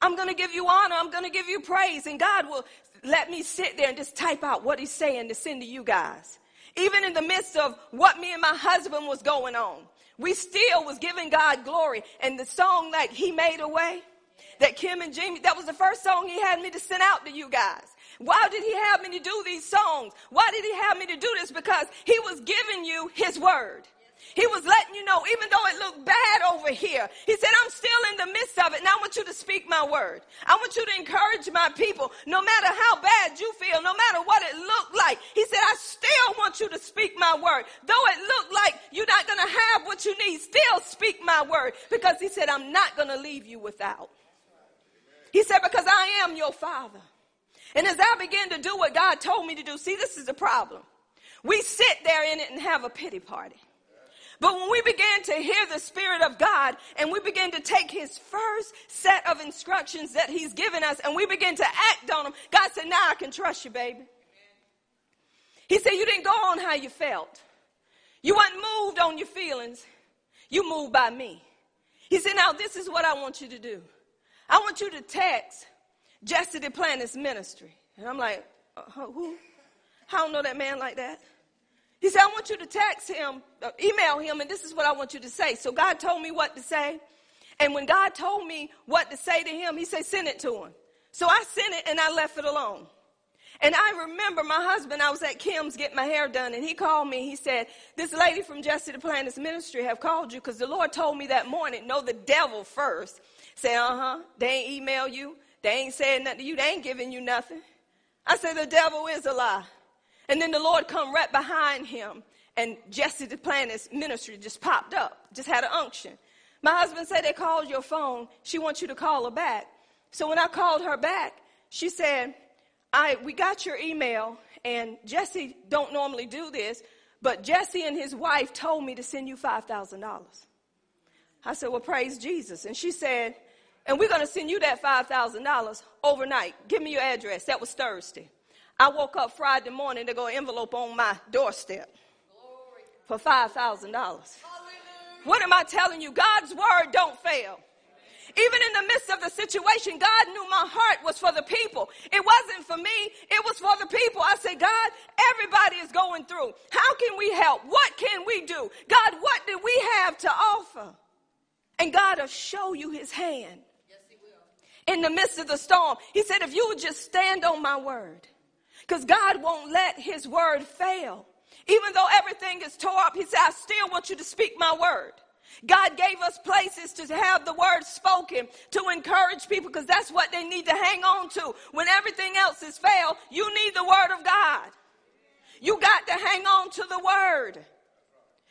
I'm going to give you honor. I'm going to give you praise. And God will let me sit there and just type out what he's saying to send to you guys. Even in the midst of what me and my husband was going on, we still was giving God glory. And the song like He Made a Way, that Kim and Jamie, that was the first song He had me to send out to you guys. Why did He have me to do these songs? Why did He have me to do this? Because He was giving you His word. He was letting you know, even though it looked bad over here, he said, I'm still in the midst of it, and I want you to speak my word. I want you to encourage my people, no matter how bad you feel, no matter what it looked like. He said, I still want you to speak my word. Though it looked like you're not going to have what you need, still speak my word, because he said, I'm not going to leave you without. He said, because I am your father. And as I began to do what God told me to do, see, this is the problem. We sit there in it and have a pity party. But when we began to hear the Spirit of God and we began to take His first set of instructions that He's given us and we began to act on them, God said, Now I can trust you, baby. He said, You didn't go on how you felt. You weren't moved on your feelings. You moved by me. He said, Now this is what I want you to do. I want you to text Jesse Duplantis Ministry. And I'm like, uh, Who? I don't know that man like that. He said, I want you to text him, uh, email him, and this is what I want you to say. So God told me what to say. And when God told me what to say to him, he said, send it to him. So I sent it and I left it alone. And I remember my husband, I was at Kim's getting my hair done, and he called me. He said, This lady from Jesse Duplantis Ministry have called you because the Lord told me that morning, know the devil first. Say, uh huh, they ain't email you. They ain't saying nothing to you. They ain't giving you nothing. I said, The devil is a lie. And then the Lord come right behind him and Jesse the Duplantis ministry just popped up, just had an unction. My husband said they called your phone. She wants you to call her back. So when I called her back, she said, I, we got your email and Jesse don't normally do this, but Jesse and his wife told me to send you $5,000. I said, well, praise Jesus. And she said, and we're going to send you that $5,000 overnight. Give me your address. That was Thursday. I woke up Friday morning to go envelope on my doorstep for $5,000. What am I telling you? God's word don't fail. Even in the midst of the situation, God knew my heart was for the people. It wasn't for me, it was for the people. I said, God, everybody is going through. How can we help? What can we do? God, what do we have to offer? And God will show you his hand. Yes, he will. In the midst of the storm, he said, if you would just stand on my word because God won't let his word fail. Even though everything is tore up, he said, I still want you to speak my word. God gave us places to have the word spoken to encourage people because that's what they need to hang on to. When everything else is failed, you need the word of God. You got to hang on to the word.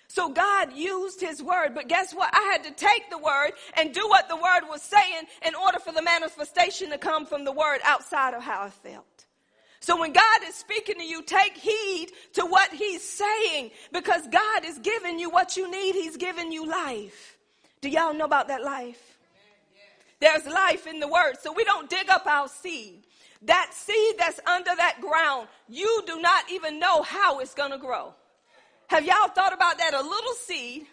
So God used his word, but guess what? I had to take the word and do what the word was saying in order for the manifestation to come from the word outside of how I felt. So when God is speaking to you, take heed to what he's saying because God is giving you what you need. He's giving you life. Do y'all know about that life? There's life in the word. So we don't dig up our seed. That seed that's under that ground, you do not even know how it's going to grow. Have y'all thought about that? A little seed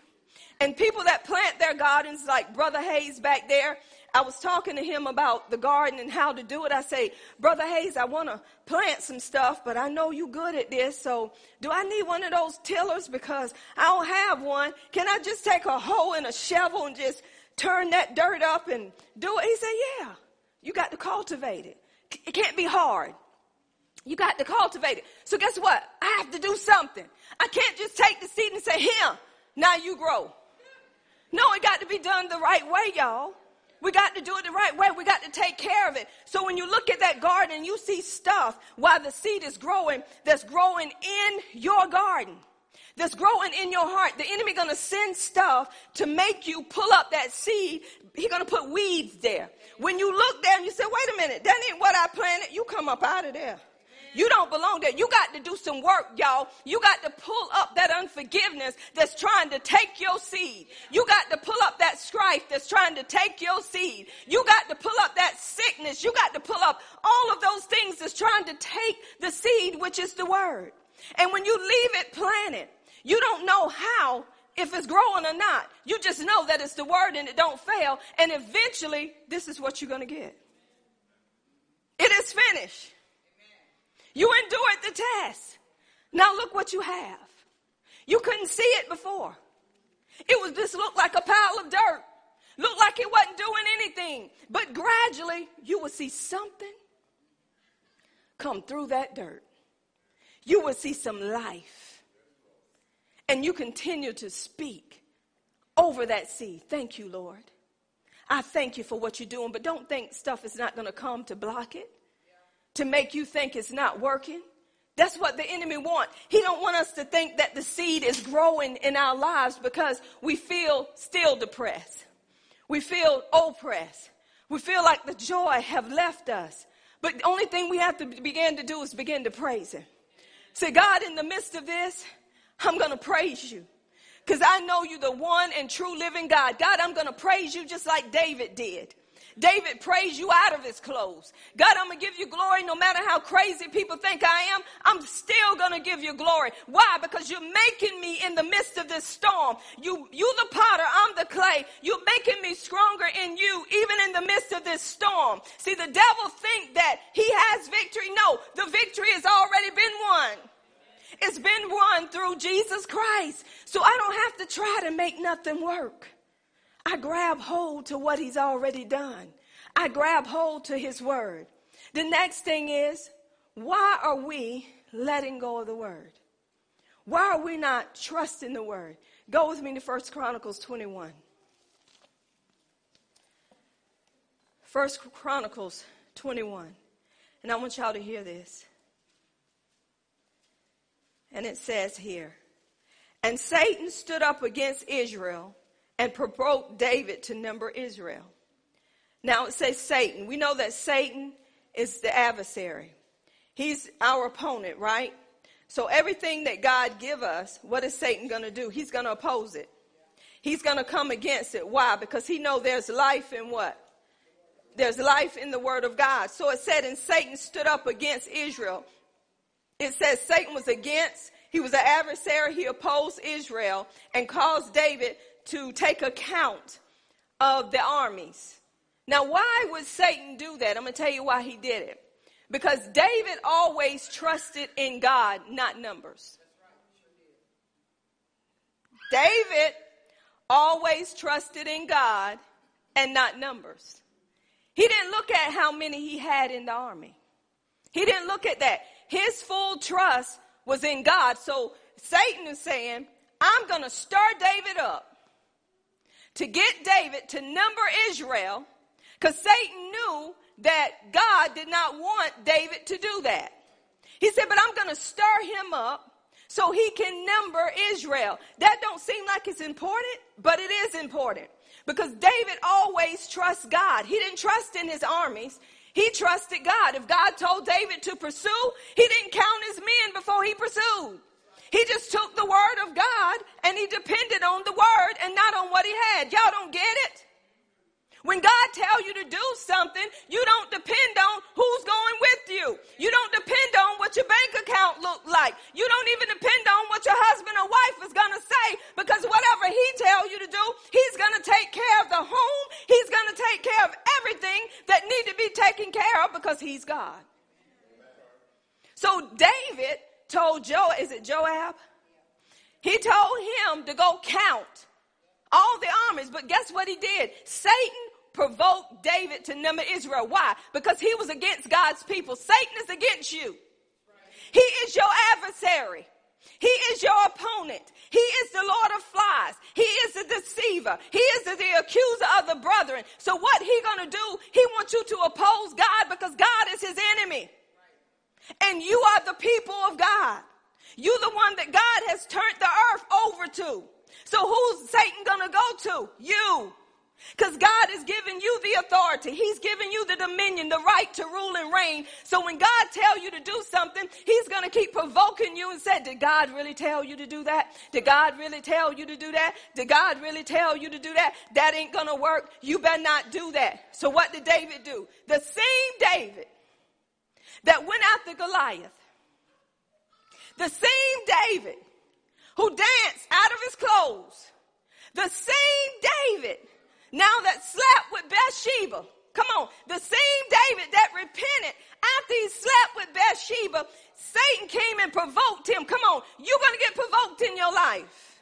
And people that plant their gardens, like Brother Hayes back there, I was talking to him about the garden and how to do it. I say, Brother Hayes, I want to plant some stuff, but I know you're good at this. So do I need one of those tillers? Because I don't have one. Can I just take a hoe and a shovel and just turn that dirt up and do it? He said, yeah, you got to cultivate it. It can't be hard. You got to cultivate it. So guess what? I have to do something. I can't just take the seed and say, here, now you grow. No, it got to be done the right way, y'all. We got to do it the right way. We got to take care of it. So when you look at that garden, you see stuff while the seed is growing that's growing in your garden. That's growing in your heart. The enemy gonna send stuff to make you pull up that seed. He gonna put weeds there. When you look there and you say, wait a minute, that ain't what I planted, you come up out of there. You don't belong there. You got to do some work, y'all. You got to pull up that unforgiveness that's trying to take your seed. You got to pull up that strife that's trying to take your seed. You got to pull up that sickness. You got to pull up all of those things that's trying to take the seed, which is the word. And when you leave it planted, you don't know how if it's growing or not. You just know that it's the word and it don't fail. And eventually, this is what you're going to get. It is finished. You endured the test. Now look what you have. You couldn't see it before. It was just looked like a pile of dirt. Looked like it wasn't doing anything. But gradually you will see something come through that dirt. You will see some life. And you continue to speak over that seed. Thank you, Lord. I thank you for what you're doing, but don't think stuff is not going to come to block it to make you think it's not working. That's what the enemy want. He don't want us to think that the seed is growing in our lives because we feel still depressed. We feel oppressed. We feel like the joy have left us. But the only thing we have to begin to do is begin to praise him. Say, God, in the midst of this, I'm going to praise you because I know you're the one and true living God. God, I'm going to praise you just like David did. David praised you out of his clothes. God, I'm going to give you glory no matter how crazy people think I am. I'm still going to give you glory. Why? Because you're making me in the midst of this storm. You, you the potter, I'm the clay. You're making me stronger in you, even in the midst of this storm. See, the devil think that he has victory. No, the victory has already been won. It's been won through Jesus Christ. So I don't have to try to make nothing work. I grab hold to what he's already done. I grab hold to his word. The next thing is, why are we letting go of the word? Why are we not trusting the word? Go with me to First Chronicles 21. First Chronicles 21. And I want y'all to hear this. And it says here, and Satan stood up against Israel and provoked David to number Israel. Now it says Satan. We know that Satan is the adversary. He's our opponent, right? So everything that God give us, what is Satan going to do? He's going to oppose it. He's going to come against it. Why? Because he know there's life in what? There's life in the word of God. So it said, and Satan stood up against Israel. It says Satan was against, he was an adversary. He opposed Israel and caused David to take account of the armies. Now, why would Satan do that? I'm going to tell you why he did it. Because David always trusted in God, not numbers. David always trusted in God and not numbers. He didn't look at how many he had in the army. He didn't look at that. His full trust was in God. So Satan is saying, I'm going to stir David up to get David to number Israel because Satan knew that God did not want David to do that. He said, but I'm going to stir him up so he can number Israel. That don't seem like it's important, but it is important because David always trusts God. He didn't trust in his armies. He trusted God. If God told David to pursue, he didn't count his men before he pursued. He just took the word of God and he depended on the word and not on what he had. Y'all don't get it? When God tells you to do something, you don't depend on who's going with you. You don't depend on what your bank account look like. You don't even depend on what your husband or wife is going to say because whatever he tells you to do, he's going to take care of the home. He's going to take care of everything that need to be taken care of because he's God. So David told Joe, is it Joab? He told him to go count all the armies, but guess what he did? Satan provoked David to number Israel. Why? Because he was against God's people. Satan is against you. He is your adversary. He is your opponent. He is the Lord of flies. He is the deceiver. He is the, the accuser of the brethren. So what he gonna do? He wants you to oppose God because God is his enemy. And you are the people of God. You the one that God has turned the earth over to. So who's Satan gonna go to? You. Because God has given you the authority. He's given you the dominion, the right to rule and reign. So when God tells you to do something, He's going to keep provoking you and say, did God really tell you to do that? Did God really tell you to do that? Did God really tell you to do that? That ain't going to work. You better not do that. So what did David do? The same David that went after Goliath, the same David who danced out of his clothes, the same David now that slept with Bathsheba. Come on. The same David that repented after he slept with Bathsheba, Satan came and provoked him. Come on. You're to get provoked in your life.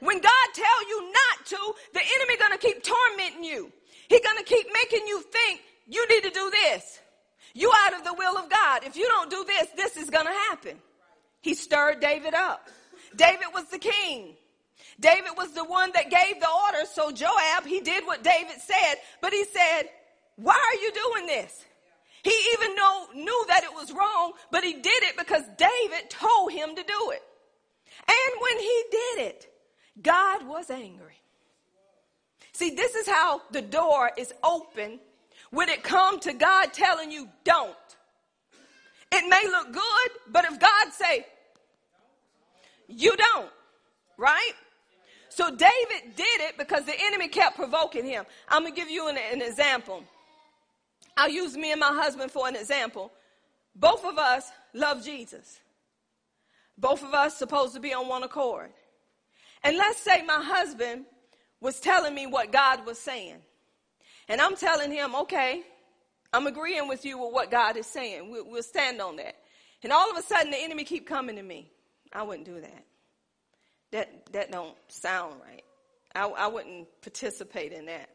When God tell you not to, the enemy to keep tormenting you. He's going to keep making you think you need to do this. You out of the will of God. If you don't do this, this is going to happen. He stirred David up. David was the king. David was the one that gave the order. So Joab, he did what David said, but he said, why are you doing this? He even know, knew that it was wrong, but he did it because David told him to do it. And when he did it, God was angry. See, this is how the door is open when it comes to God telling you don't. It may look good, but if God say, you don't, right? So David did it because the enemy kept provoking him. I'm to give you an, an example. I'll use me and my husband for an example. Both of us love Jesus. Both of us supposed to be on one accord. And let's say my husband was telling me what God was saying. And I'm telling him, okay, I'm agreeing with you with what God is saying. We'll, we'll stand on that. And all of a sudden the enemy keep coming to me. I wouldn't do that that that don't sound right. I, I wouldn't participate in that.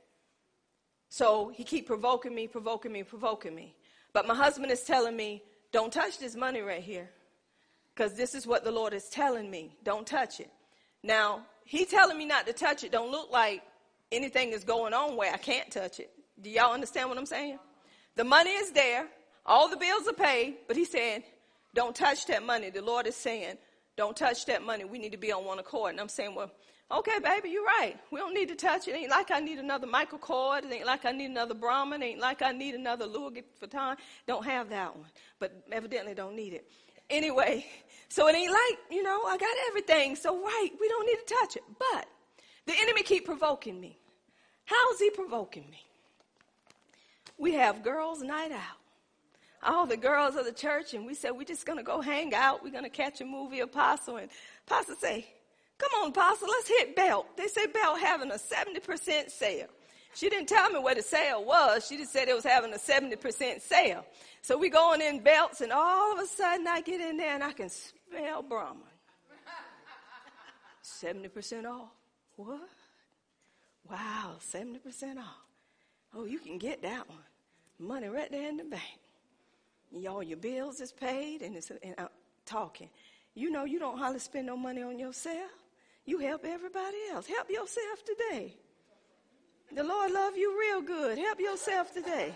So he keep provoking me, provoking me, provoking me. But my husband is telling me, don't touch this money right here. Because this is what the Lord is telling me. Don't touch it. Now, he telling me not to touch it don't look like anything is going on where I can't touch it. Do y'all understand what I'm saying? The money is there. All the bills are paid. But he's saying, don't touch that money. The Lord is saying, don't touch that money. We need to be on one accord. And I'm saying, well, okay, baby, you're right. We don't need to touch it. ain't like I need another Michael Kors. It ain't like I need another Brahmin. It ain't like I need another Louis Vuitton. Don't have that one. But evidently don't need it. Anyway, so it ain't like, you know, I got everything. So right, we don't need to touch it. But the enemy keep provoking me. How's he provoking me? We have girls' night out all the girls of the church, and we said, we're just going to go hang out. We're going to catch a movie, Apostle. And Apostle say, come on, Apostle, let's hit Belk. They say Belk having a 70% sale. She didn't tell me where the sale was. She just said it was having a 70% sale. So we going in Belk's, and all of a sudden I get in there and I can smell Brahmin. 70% off. What? Wow, 70% off. Oh, you can get that one. Money right there in the bank all your bills is paid and it's and I'm talking. You know you don't hardly spend no money on yourself. You help everybody else. Help yourself today. The Lord love you real good. Help yourself today.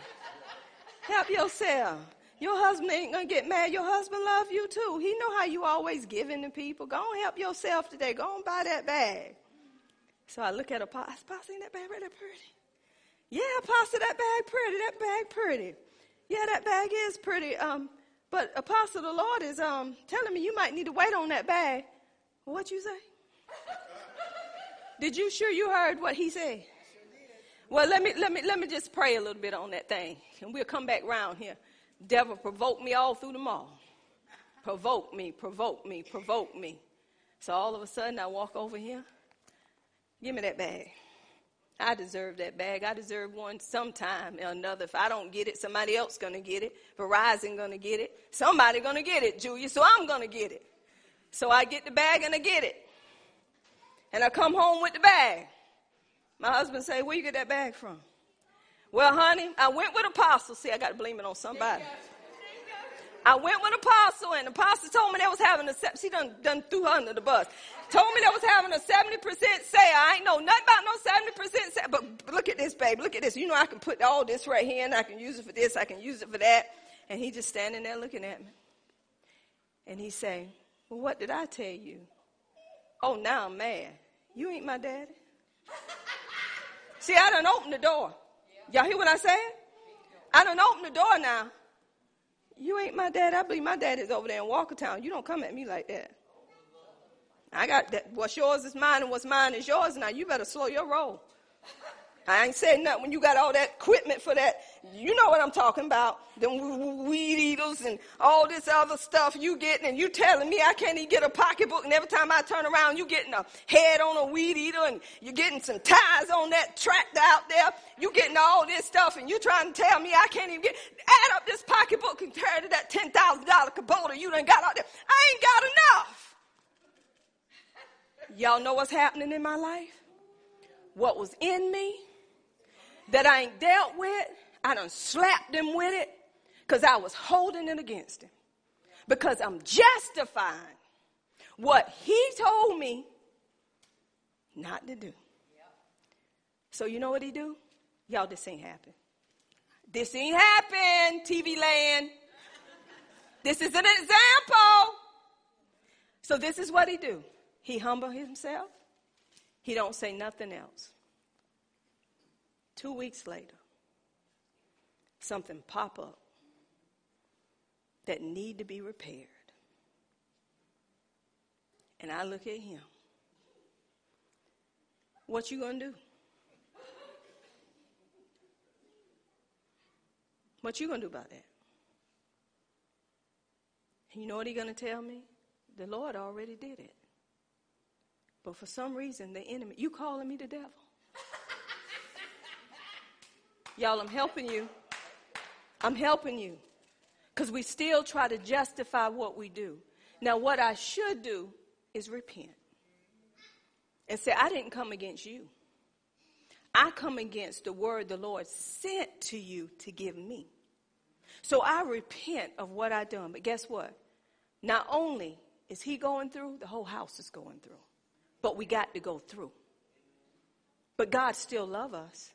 Help yourself. Your husband ain't gonna get mad. Your husband love you too. He know how you always giving to people. Go and help yourself today. Go and buy that bag. So I look at a Apostle, ain't that bag right there pretty? Yeah, Apostle, that bag pretty. That bag pretty yeah, that bag is pretty. Um, but Apostle, the Lord is um, telling me you might need to wait on that bag. What you say? Did you sure you heard what he said? Well, let me let me let me just pray a little bit on that thing, and we'll come back round here. Devil provoke me all through the mall. Provoke me, provoke me, provoke me. So all of a sudden, I walk over here. Give me that bag. I deserve that bag. I deserve one sometime or another. If I don't get it, somebody else gonna get it. Verizon gonna get it. Somebody gonna get it, Julia. So I'm gonna get it. So I get the bag and I get it. And I come home with the bag. My husband say, "Where you get that bag from?" Well, honey, I went with Apostle. See, I got to blame it on somebody. I went with Apostle, and Apostle told me they was having a, she done, done threw her under the bus. Told me they was having a 70% sale. I ain't know nothing about no 70% sale. But look at this, babe. Look at this. You know I can put all this right here, and I can use it for this. I can use it for that. And he just standing there looking at me. And he say, well, what did I tell you? Oh, now I'm mad. You ain't my daddy. See, I done opened the door. Y'all hear what I said? I done opened the door now. You ain't my dad. I believe my dad is over there in Walkertown. You don't come at me like that. I got that. What's yours is mine, and what's mine is yours. Now you better slow your roll. I ain't saying nothing when you got all that equipment for that. You know what I'm talking about. Them weed eaters and all this other stuff you getting and you telling me I can't even get a pocketbook and every time I turn around you getting a head on a weed eater and you getting some tires on that tractor out there. You getting all this stuff and you trying to tell me I can't even get, add up this pocketbook compared to that $10,000 Kubota you done got out there. I ain't got enough. Y'all know what's happening in my life? What was in me that I ain't dealt with, I done slapped him with it because I was holding it against him. Because I'm justifying what he told me not to do. So you know what he do? Y'all, this ain't happen. This ain't happen, TV land. This is an example. So this is what he do. He humble himself. He don't say nothing else. Two weeks later, something pop up that need to be repaired. And I look at him. What you gonna do? What you gonna do about that? You know what he gonna tell me? The Lord already did it. But for some reason, the enemy, you calling me the devil? Y'all, I'm helping you. I'm helping you. Because we still try to justify what we do. Now, what I should do is repent and say, I didn't come against you. I come against the word the Lord sent to you to give me. So I repent of what I done. But guess what? Not only is he going through, the whole house is going through. But we got to go through. But God still love us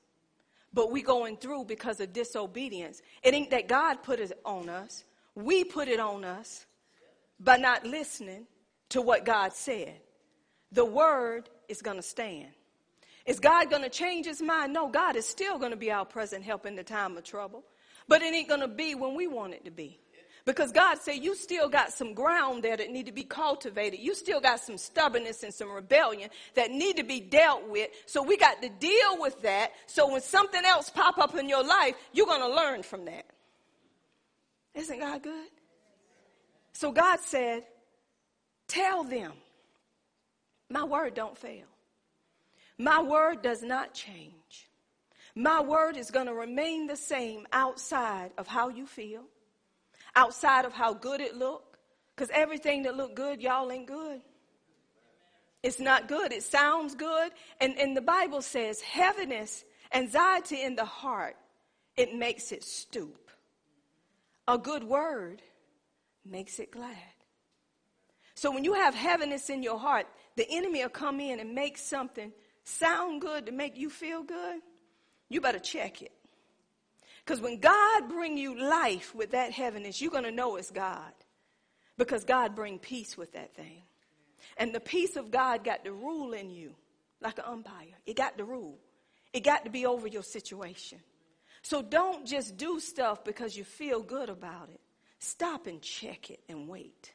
but we going through because of disobedience. It ain't that God put it on us. We put it on us by not listening to what God said. The word is going to stand. Is God going to change his mind? No, God is still going to be our present help in the time of trouble. But it ain't going to be when we want it to be. Because God said you still got some ground there that need to be cultivated. You still got some stubbornness and some rebellion that need to be dealt with. So we got to deal with that. So when something else pop up in your life, you're going to learn from that. Isn't God good? So God said, tell them, my word don't fail. My word does not change. My word is going to remain the same outside of how you feel outside of how good it looked. Because everything that looked good, y'all ain't good. It's not good. It sounds good. And, and the Bible says heaviness, anxiety in the heart, it makes it stoop. A good word makes it glad. So when you have heaviness in your heart, the enemy will come in and make something sound good to make you feel good. You better check it. Because when God bring you life with that heaviness, you're going to know it's God. Because God bring peace with that thing. And the peace of God got to rule in you like an umpire. It got to rule. It got to be over your situation. So don't just do stuff because you feel good about it. Stop and check it and wait.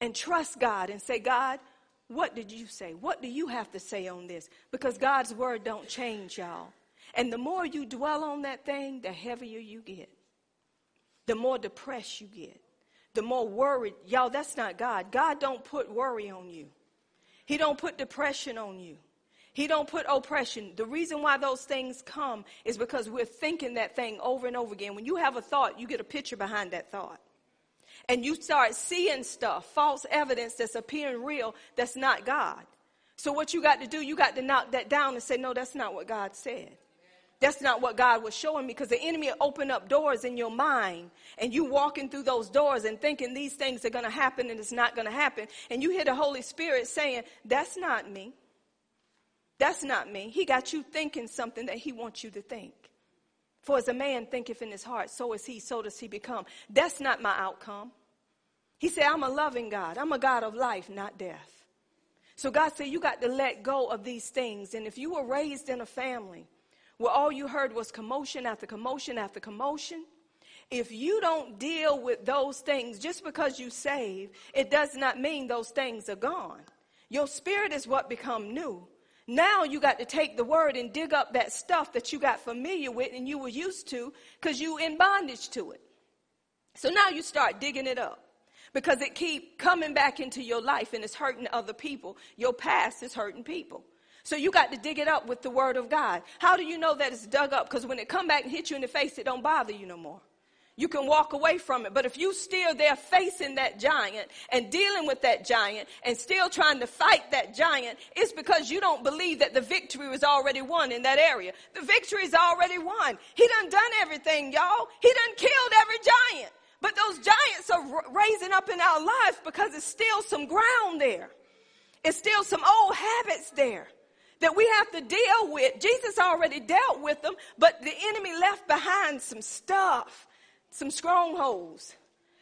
And trust God and say, God, what did you say? What do you have to say on this? Because God's word don't change, y'all. And the more you dwell on that thing, the heavier you get. The more depressed you get. The more worried. Y'all, that's not God. God don't put worry on you. He don't put depression on you. He don't put oppression. The reason why those things come is because we're thinking that thing over and over again. When you have a thought, you get a picture behind that thought. And you start seeing stuff, false evidence that's appearing real that's not God. So what you got to do, you got to knock that down and say, no, that's not what God said. That's not what God was showing me because the enemy opened up doors in your mind and you walking through those doors and thinking these things are going to happen and it's not going to happen. And you hear the Holy Spirit saying, that's not me. That's not me. He got you thinking something that he wants you to think. For as a man thinketh in his heart, so is he, so does he become. That's not my outcome. He said, I'm a loving God. I'm a God of life, not death. So God said, you got to let go of these things. And if you were raised in a family where all you heard was commotion after commotion after commotion, if you don't deal with those things just because you save, it does not mean those things are gone. Your spirit is what become new. Now you got to take the word and dig up that stuff that you got familiar with and you were used to because you in bondage to it. So now you start digging it up because it keep coming back into your life and it's hurting other people. Your past is hurting people. So you got to dig it up with the word of God. How do you know that it's dug up? Because when it come back and hit you in the face, it don't bother you no more you can walk away from it. But if you still there facing that giant and dealing with that giant and still trying to fight that giant, it's because you don't believe that the victory was already won in that area. The victory is already won. He done done everything, y'all. He done killed every giant. But those giants are raising up in our lives because it's still some ground there. It's still some old habits there that we have to deal with. Jesus already dealt with them, but the enemy left behind some stuff some strongholds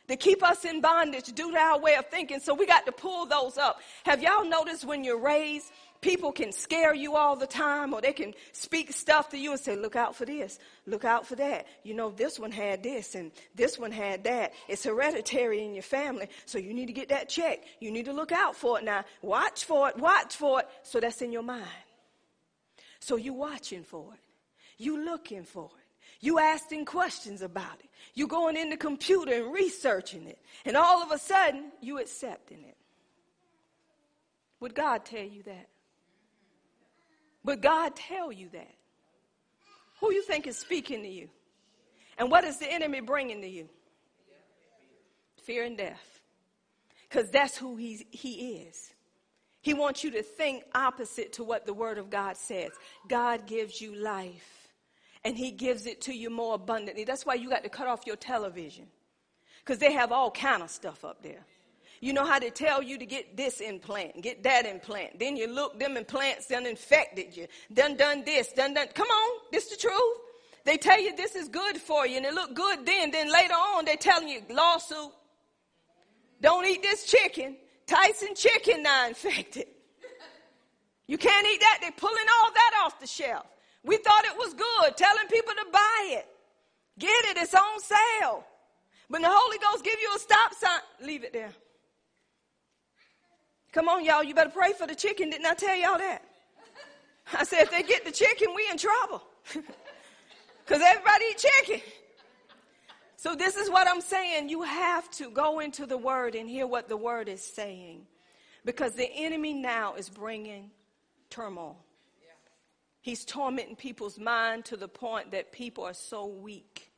to keep us in bondage due to our way of thinking. So we got to pull those up. Have y'all noticed when you're raised, people can scare you all the time or they can speak stuff to you and say, look out for this, look out for that. You know, this one had this and this one had that. It's hereditary in your family. So you need to get that checked. You need to look out for it now. Watch for it, watch for it. So that's in your mind. So you watching for it. You looking for it. You asking questions about it. You going in the computer and researching it. And all of a sudden, you accepting it. Would God tell you that? Would God tell you that? Who you think is speaking to you? And what is the enemy bringing to you? Fear and death. Because that's who he's, he is. He wants you to think opposite to what the Word of God says. God gives you life and he gives it to you more abundantly. That's why you got to cut off your television because they have all kind of stuff up there. You know how they tell you to get this implant, get that implant. Then you look, them implants done infected you. Done done this, done done. Come on, this is the truth. They tell you this is good for you and it look good then. Then later on they telling you lawsuit. Don't eat this chicken. Tyson chicken now infected. You can't eat that. They're pulling all that off the shelf. We thought it was good, telling people to buy it. Get it, it's on sale. When the Holy Ghost give you a stop sign, leave it there. Come on, y'all, you better pray for the chicken. Didn't I tell y'all that? I said, if they get the chicken, we in trouble. Because everybody eat chicken. So this is what I'm saying. You have to go into the word and hear what the word is saying. Because the enemy now is bringing turmoil. He's tormenting people's mind to the point that people are so weak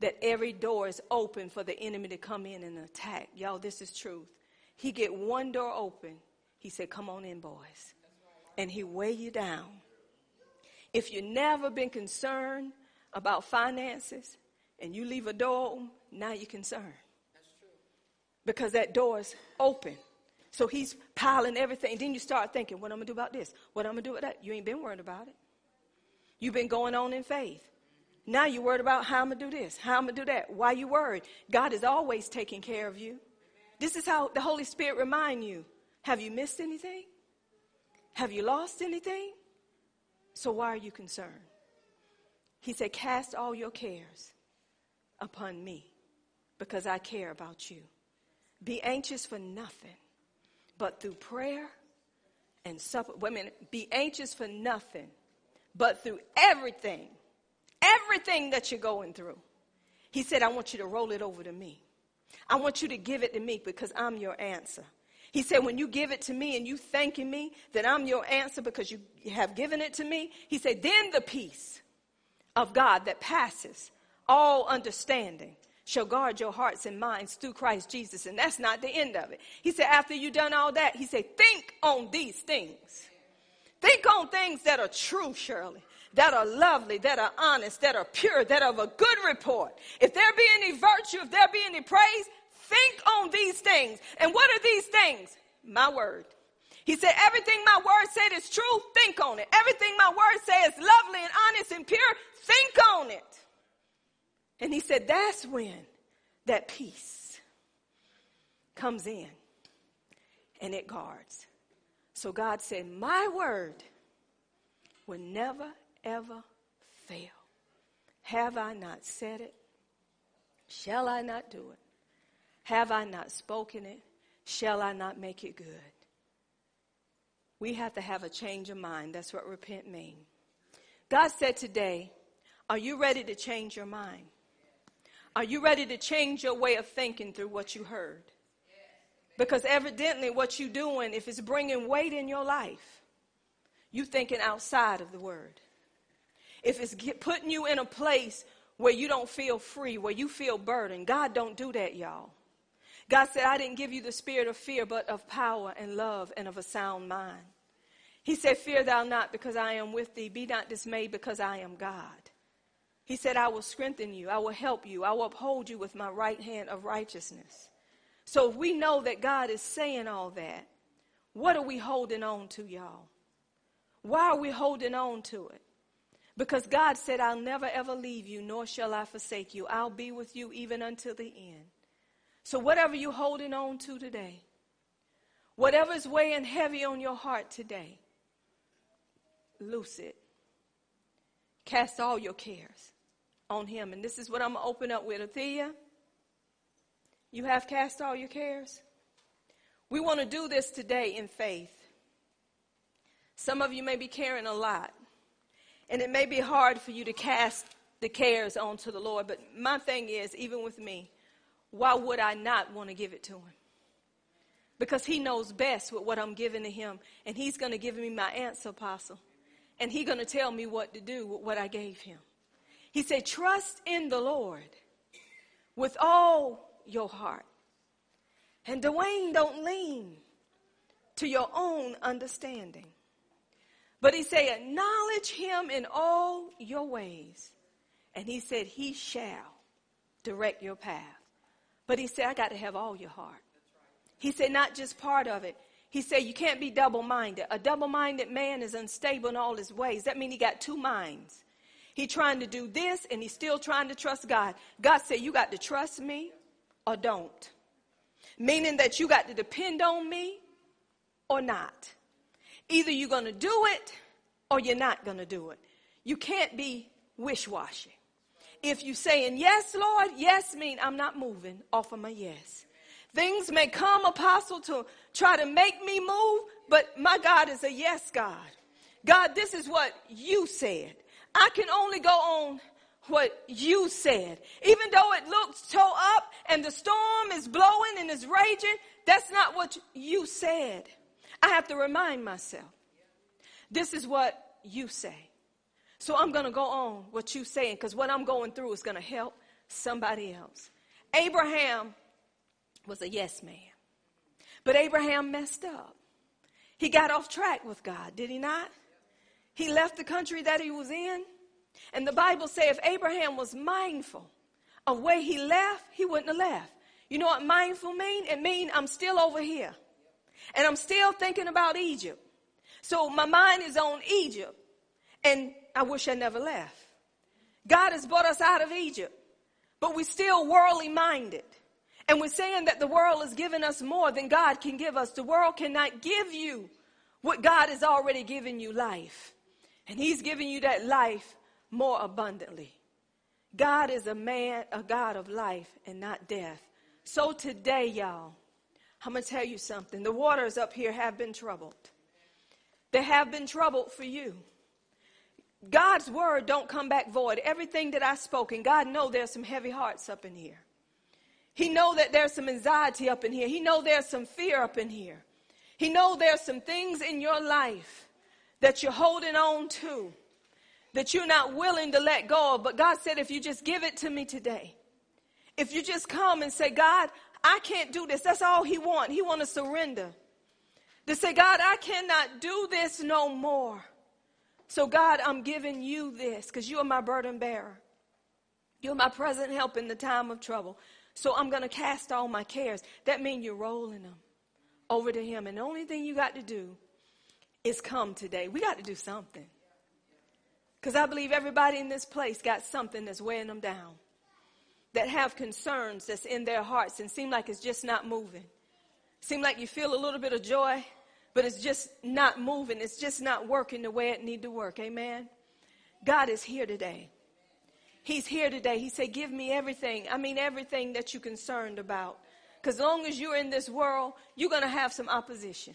that every door is open for the enemy to come in and attack. Y'all, this is truth. He get one door open. He said, "Come on in, boys," and he weigh you down. If you've never been concerned about finances and you leave a door open, now you're concerned because that door is open. So he's piling everything. Then you start thinking, what I'm to do about this? What I'm to do with that? You ain't been worried about it. You've been going on in faith. Now you're worried about how I'm to do this, how I'm to do that. Why you worried? God is always taking care of you. This is how the Holy Spirit remind you. Have you missed anything? Have you lost anything? So why are you concerned? He said, cast all your cares upon me because I care about you. Be anxious for nothing but through prayer and supper. Women, be anxious for nothing, but through everything, everything that you're going through. He said, I want you to roll it over to me. I want you to give it to me because I'm your answer. He said, when you give it to me and you thanking me that I'm your answer because you have given it to me, he said, then the peace of God that passes all understanding shall guard your hearts and minds through Christ Jesus. And that's not the end of it. He said, after you've done all that, he said, think on these things. Think on things that are true, Shirley, that are lovely, that are honest, that are pure, that are of a good report. If there be any virtue, if there be any praise, think on these things. And what are these things? My word. He said, everything my word said is true, think on it. Everything my word says is lovely and honest and pure, think on it. And he said, that's when that peace comes in and it guards. So God said, My word will never, ever fail. Have I not said it? Shall I not do it? Have I not spoken it? Shall I not make it good? We have to have a change of mind. That's what repent means. God said today, Are you ready to change your mind? Are you ready to change your way of thinking through what you heard? Because evidently, what you're doing, if it's bringing weight in your life, you thinking outside of the word. If it's get, putting you in a place where you don't feel free, where you feel burdened, God don't do that, y'all. God said, I didn't give you the spirit of fear, but of power and love and of a sound mind. He said, Fear thou not, because I am with thee. Be not dismayed, because I am God. He said, I will strengthen you. I will help you. I will uphold you with my right hand of righteousness. So if we know that God is saying all that, what are we holding on to, y'all? Why are we holding on to it? Because God said, I'll never ever leave you, nor shall I forsake you. I'll be with you even until the end. So whatever you're holding on to today, whatever is weighing heavy on your heart today, loose it. Cast all your cares on him. And this is what I'm going to open up with. Athea, you have cast all your cares? We want to do this today in faith. Some of you may be carrying a lot, and it may be hard for you to cast the cares onto the Lord. But my thing is, even with me, why would I not want to give it to Him? Because He knows best with what I'm giving to Him, and He's going to give me my answer, Apostle. And He's going to tell me what to do with what I gave Him. He said, Trust in the Lord with all your heart. And Dwayne, don't lean to your own understanding. But he said, Acknowledge him in all your ways. And he said, He shall direct your path. But he said, I got to have all your heart. He said, Not just part of it. He said, You can't be double minded. A double minded man is unstable in all his ways. That means he got two minds. He trying to do this and he's still trying to trust God. God said, You got to trust me or don't. Meaning that you got to depend on me or not. Either you're going to do it or you're not going to do it. You can't be wish washy. If you're saying yes, Lord, yes mean I'm not moving off of my yes. Things may come, apostle, to try to make me move, but my God is a yes God. God, this is what you said. I can only go on what you said. Even though it looks toe up and the storm is blowing and is raging, that's not what you said. I have to remind myself. This is what you say. So I'm going to go on what you're saying because what I'm going through is going to help somebody else. Abraham was a yes man. But Abraham messed up. He got off track with God, did he not? He left the country that he was in. And the Bible says if Abraham was mindful of where he left, he wouldn't have left. You know what mindful mean? It mean I'm still over here. And I'm still thinking about Egypt. So my mind is on Egypt. And I wish I never left. God has brought us out of Egypt. But we're still worldly minded. And we're saying that the world has given us more than God can give us. The world cannot give you what God has already given you life. And He's giving you that life more abundantly. God is a man, a God of life and not death. So today, y'all, I'm going to tell you something. The waters up here have been troubled. They have been troubled for you. God's word don't come back void. Everything that I spoke, and God know there's some heavy hearts up in here. He know that there's some anxiety up in here. He know there's some fear up in here. He know there's some things in your life that you're holding on to that you're not willing to let go of. But God said, if you just give it to me today, if you just come and say, God, I can't do this. That's all he want. He want to surrender. To say, God, I cannot do this no more. So God, I'm giving you this because you are my burden bearer. You're my present help in the time of trouble. So I'm going to cast all my cares. That means you're rolling them over to him. And the only thing you got to do is come today. We got to do something. Because I believe everybody in this place got something that's weighing them down. That have concerns that's in their hearts and seem like it's just not moving. Seem like you feel a little bit of joy, but it's just not moving. It's just not working the way it need to work. Amen. God is here today. He's here today. He said, give me everything. I mean, everything that you're concerned about. Because as long as you're in this world, you're going to have some opposition.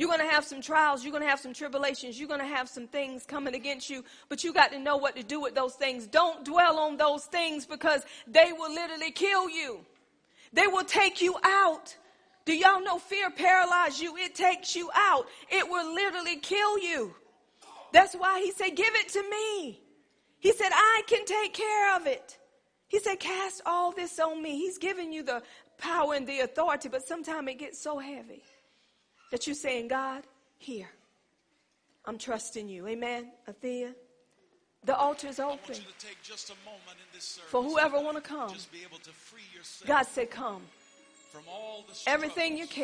You're going to have some trials. You're going to have some tribulations. You're going to have some things coming against you, but you got to know what to do with those things. Don't dwell on those things because they will literally kill you. They will take you out. Do y'all know fear paralyzes you? It takes you out. It will literally kill you. That's why he said, give it to me. He said, I can take care of it. He said, cast all this on me. He's giving you the power and the authority, but sometimes it gets so heavy that you're saying, God, here. I'm trusting you. Amen. Athea. The altar is open. For whoever want to come. God said, come. Everything you care.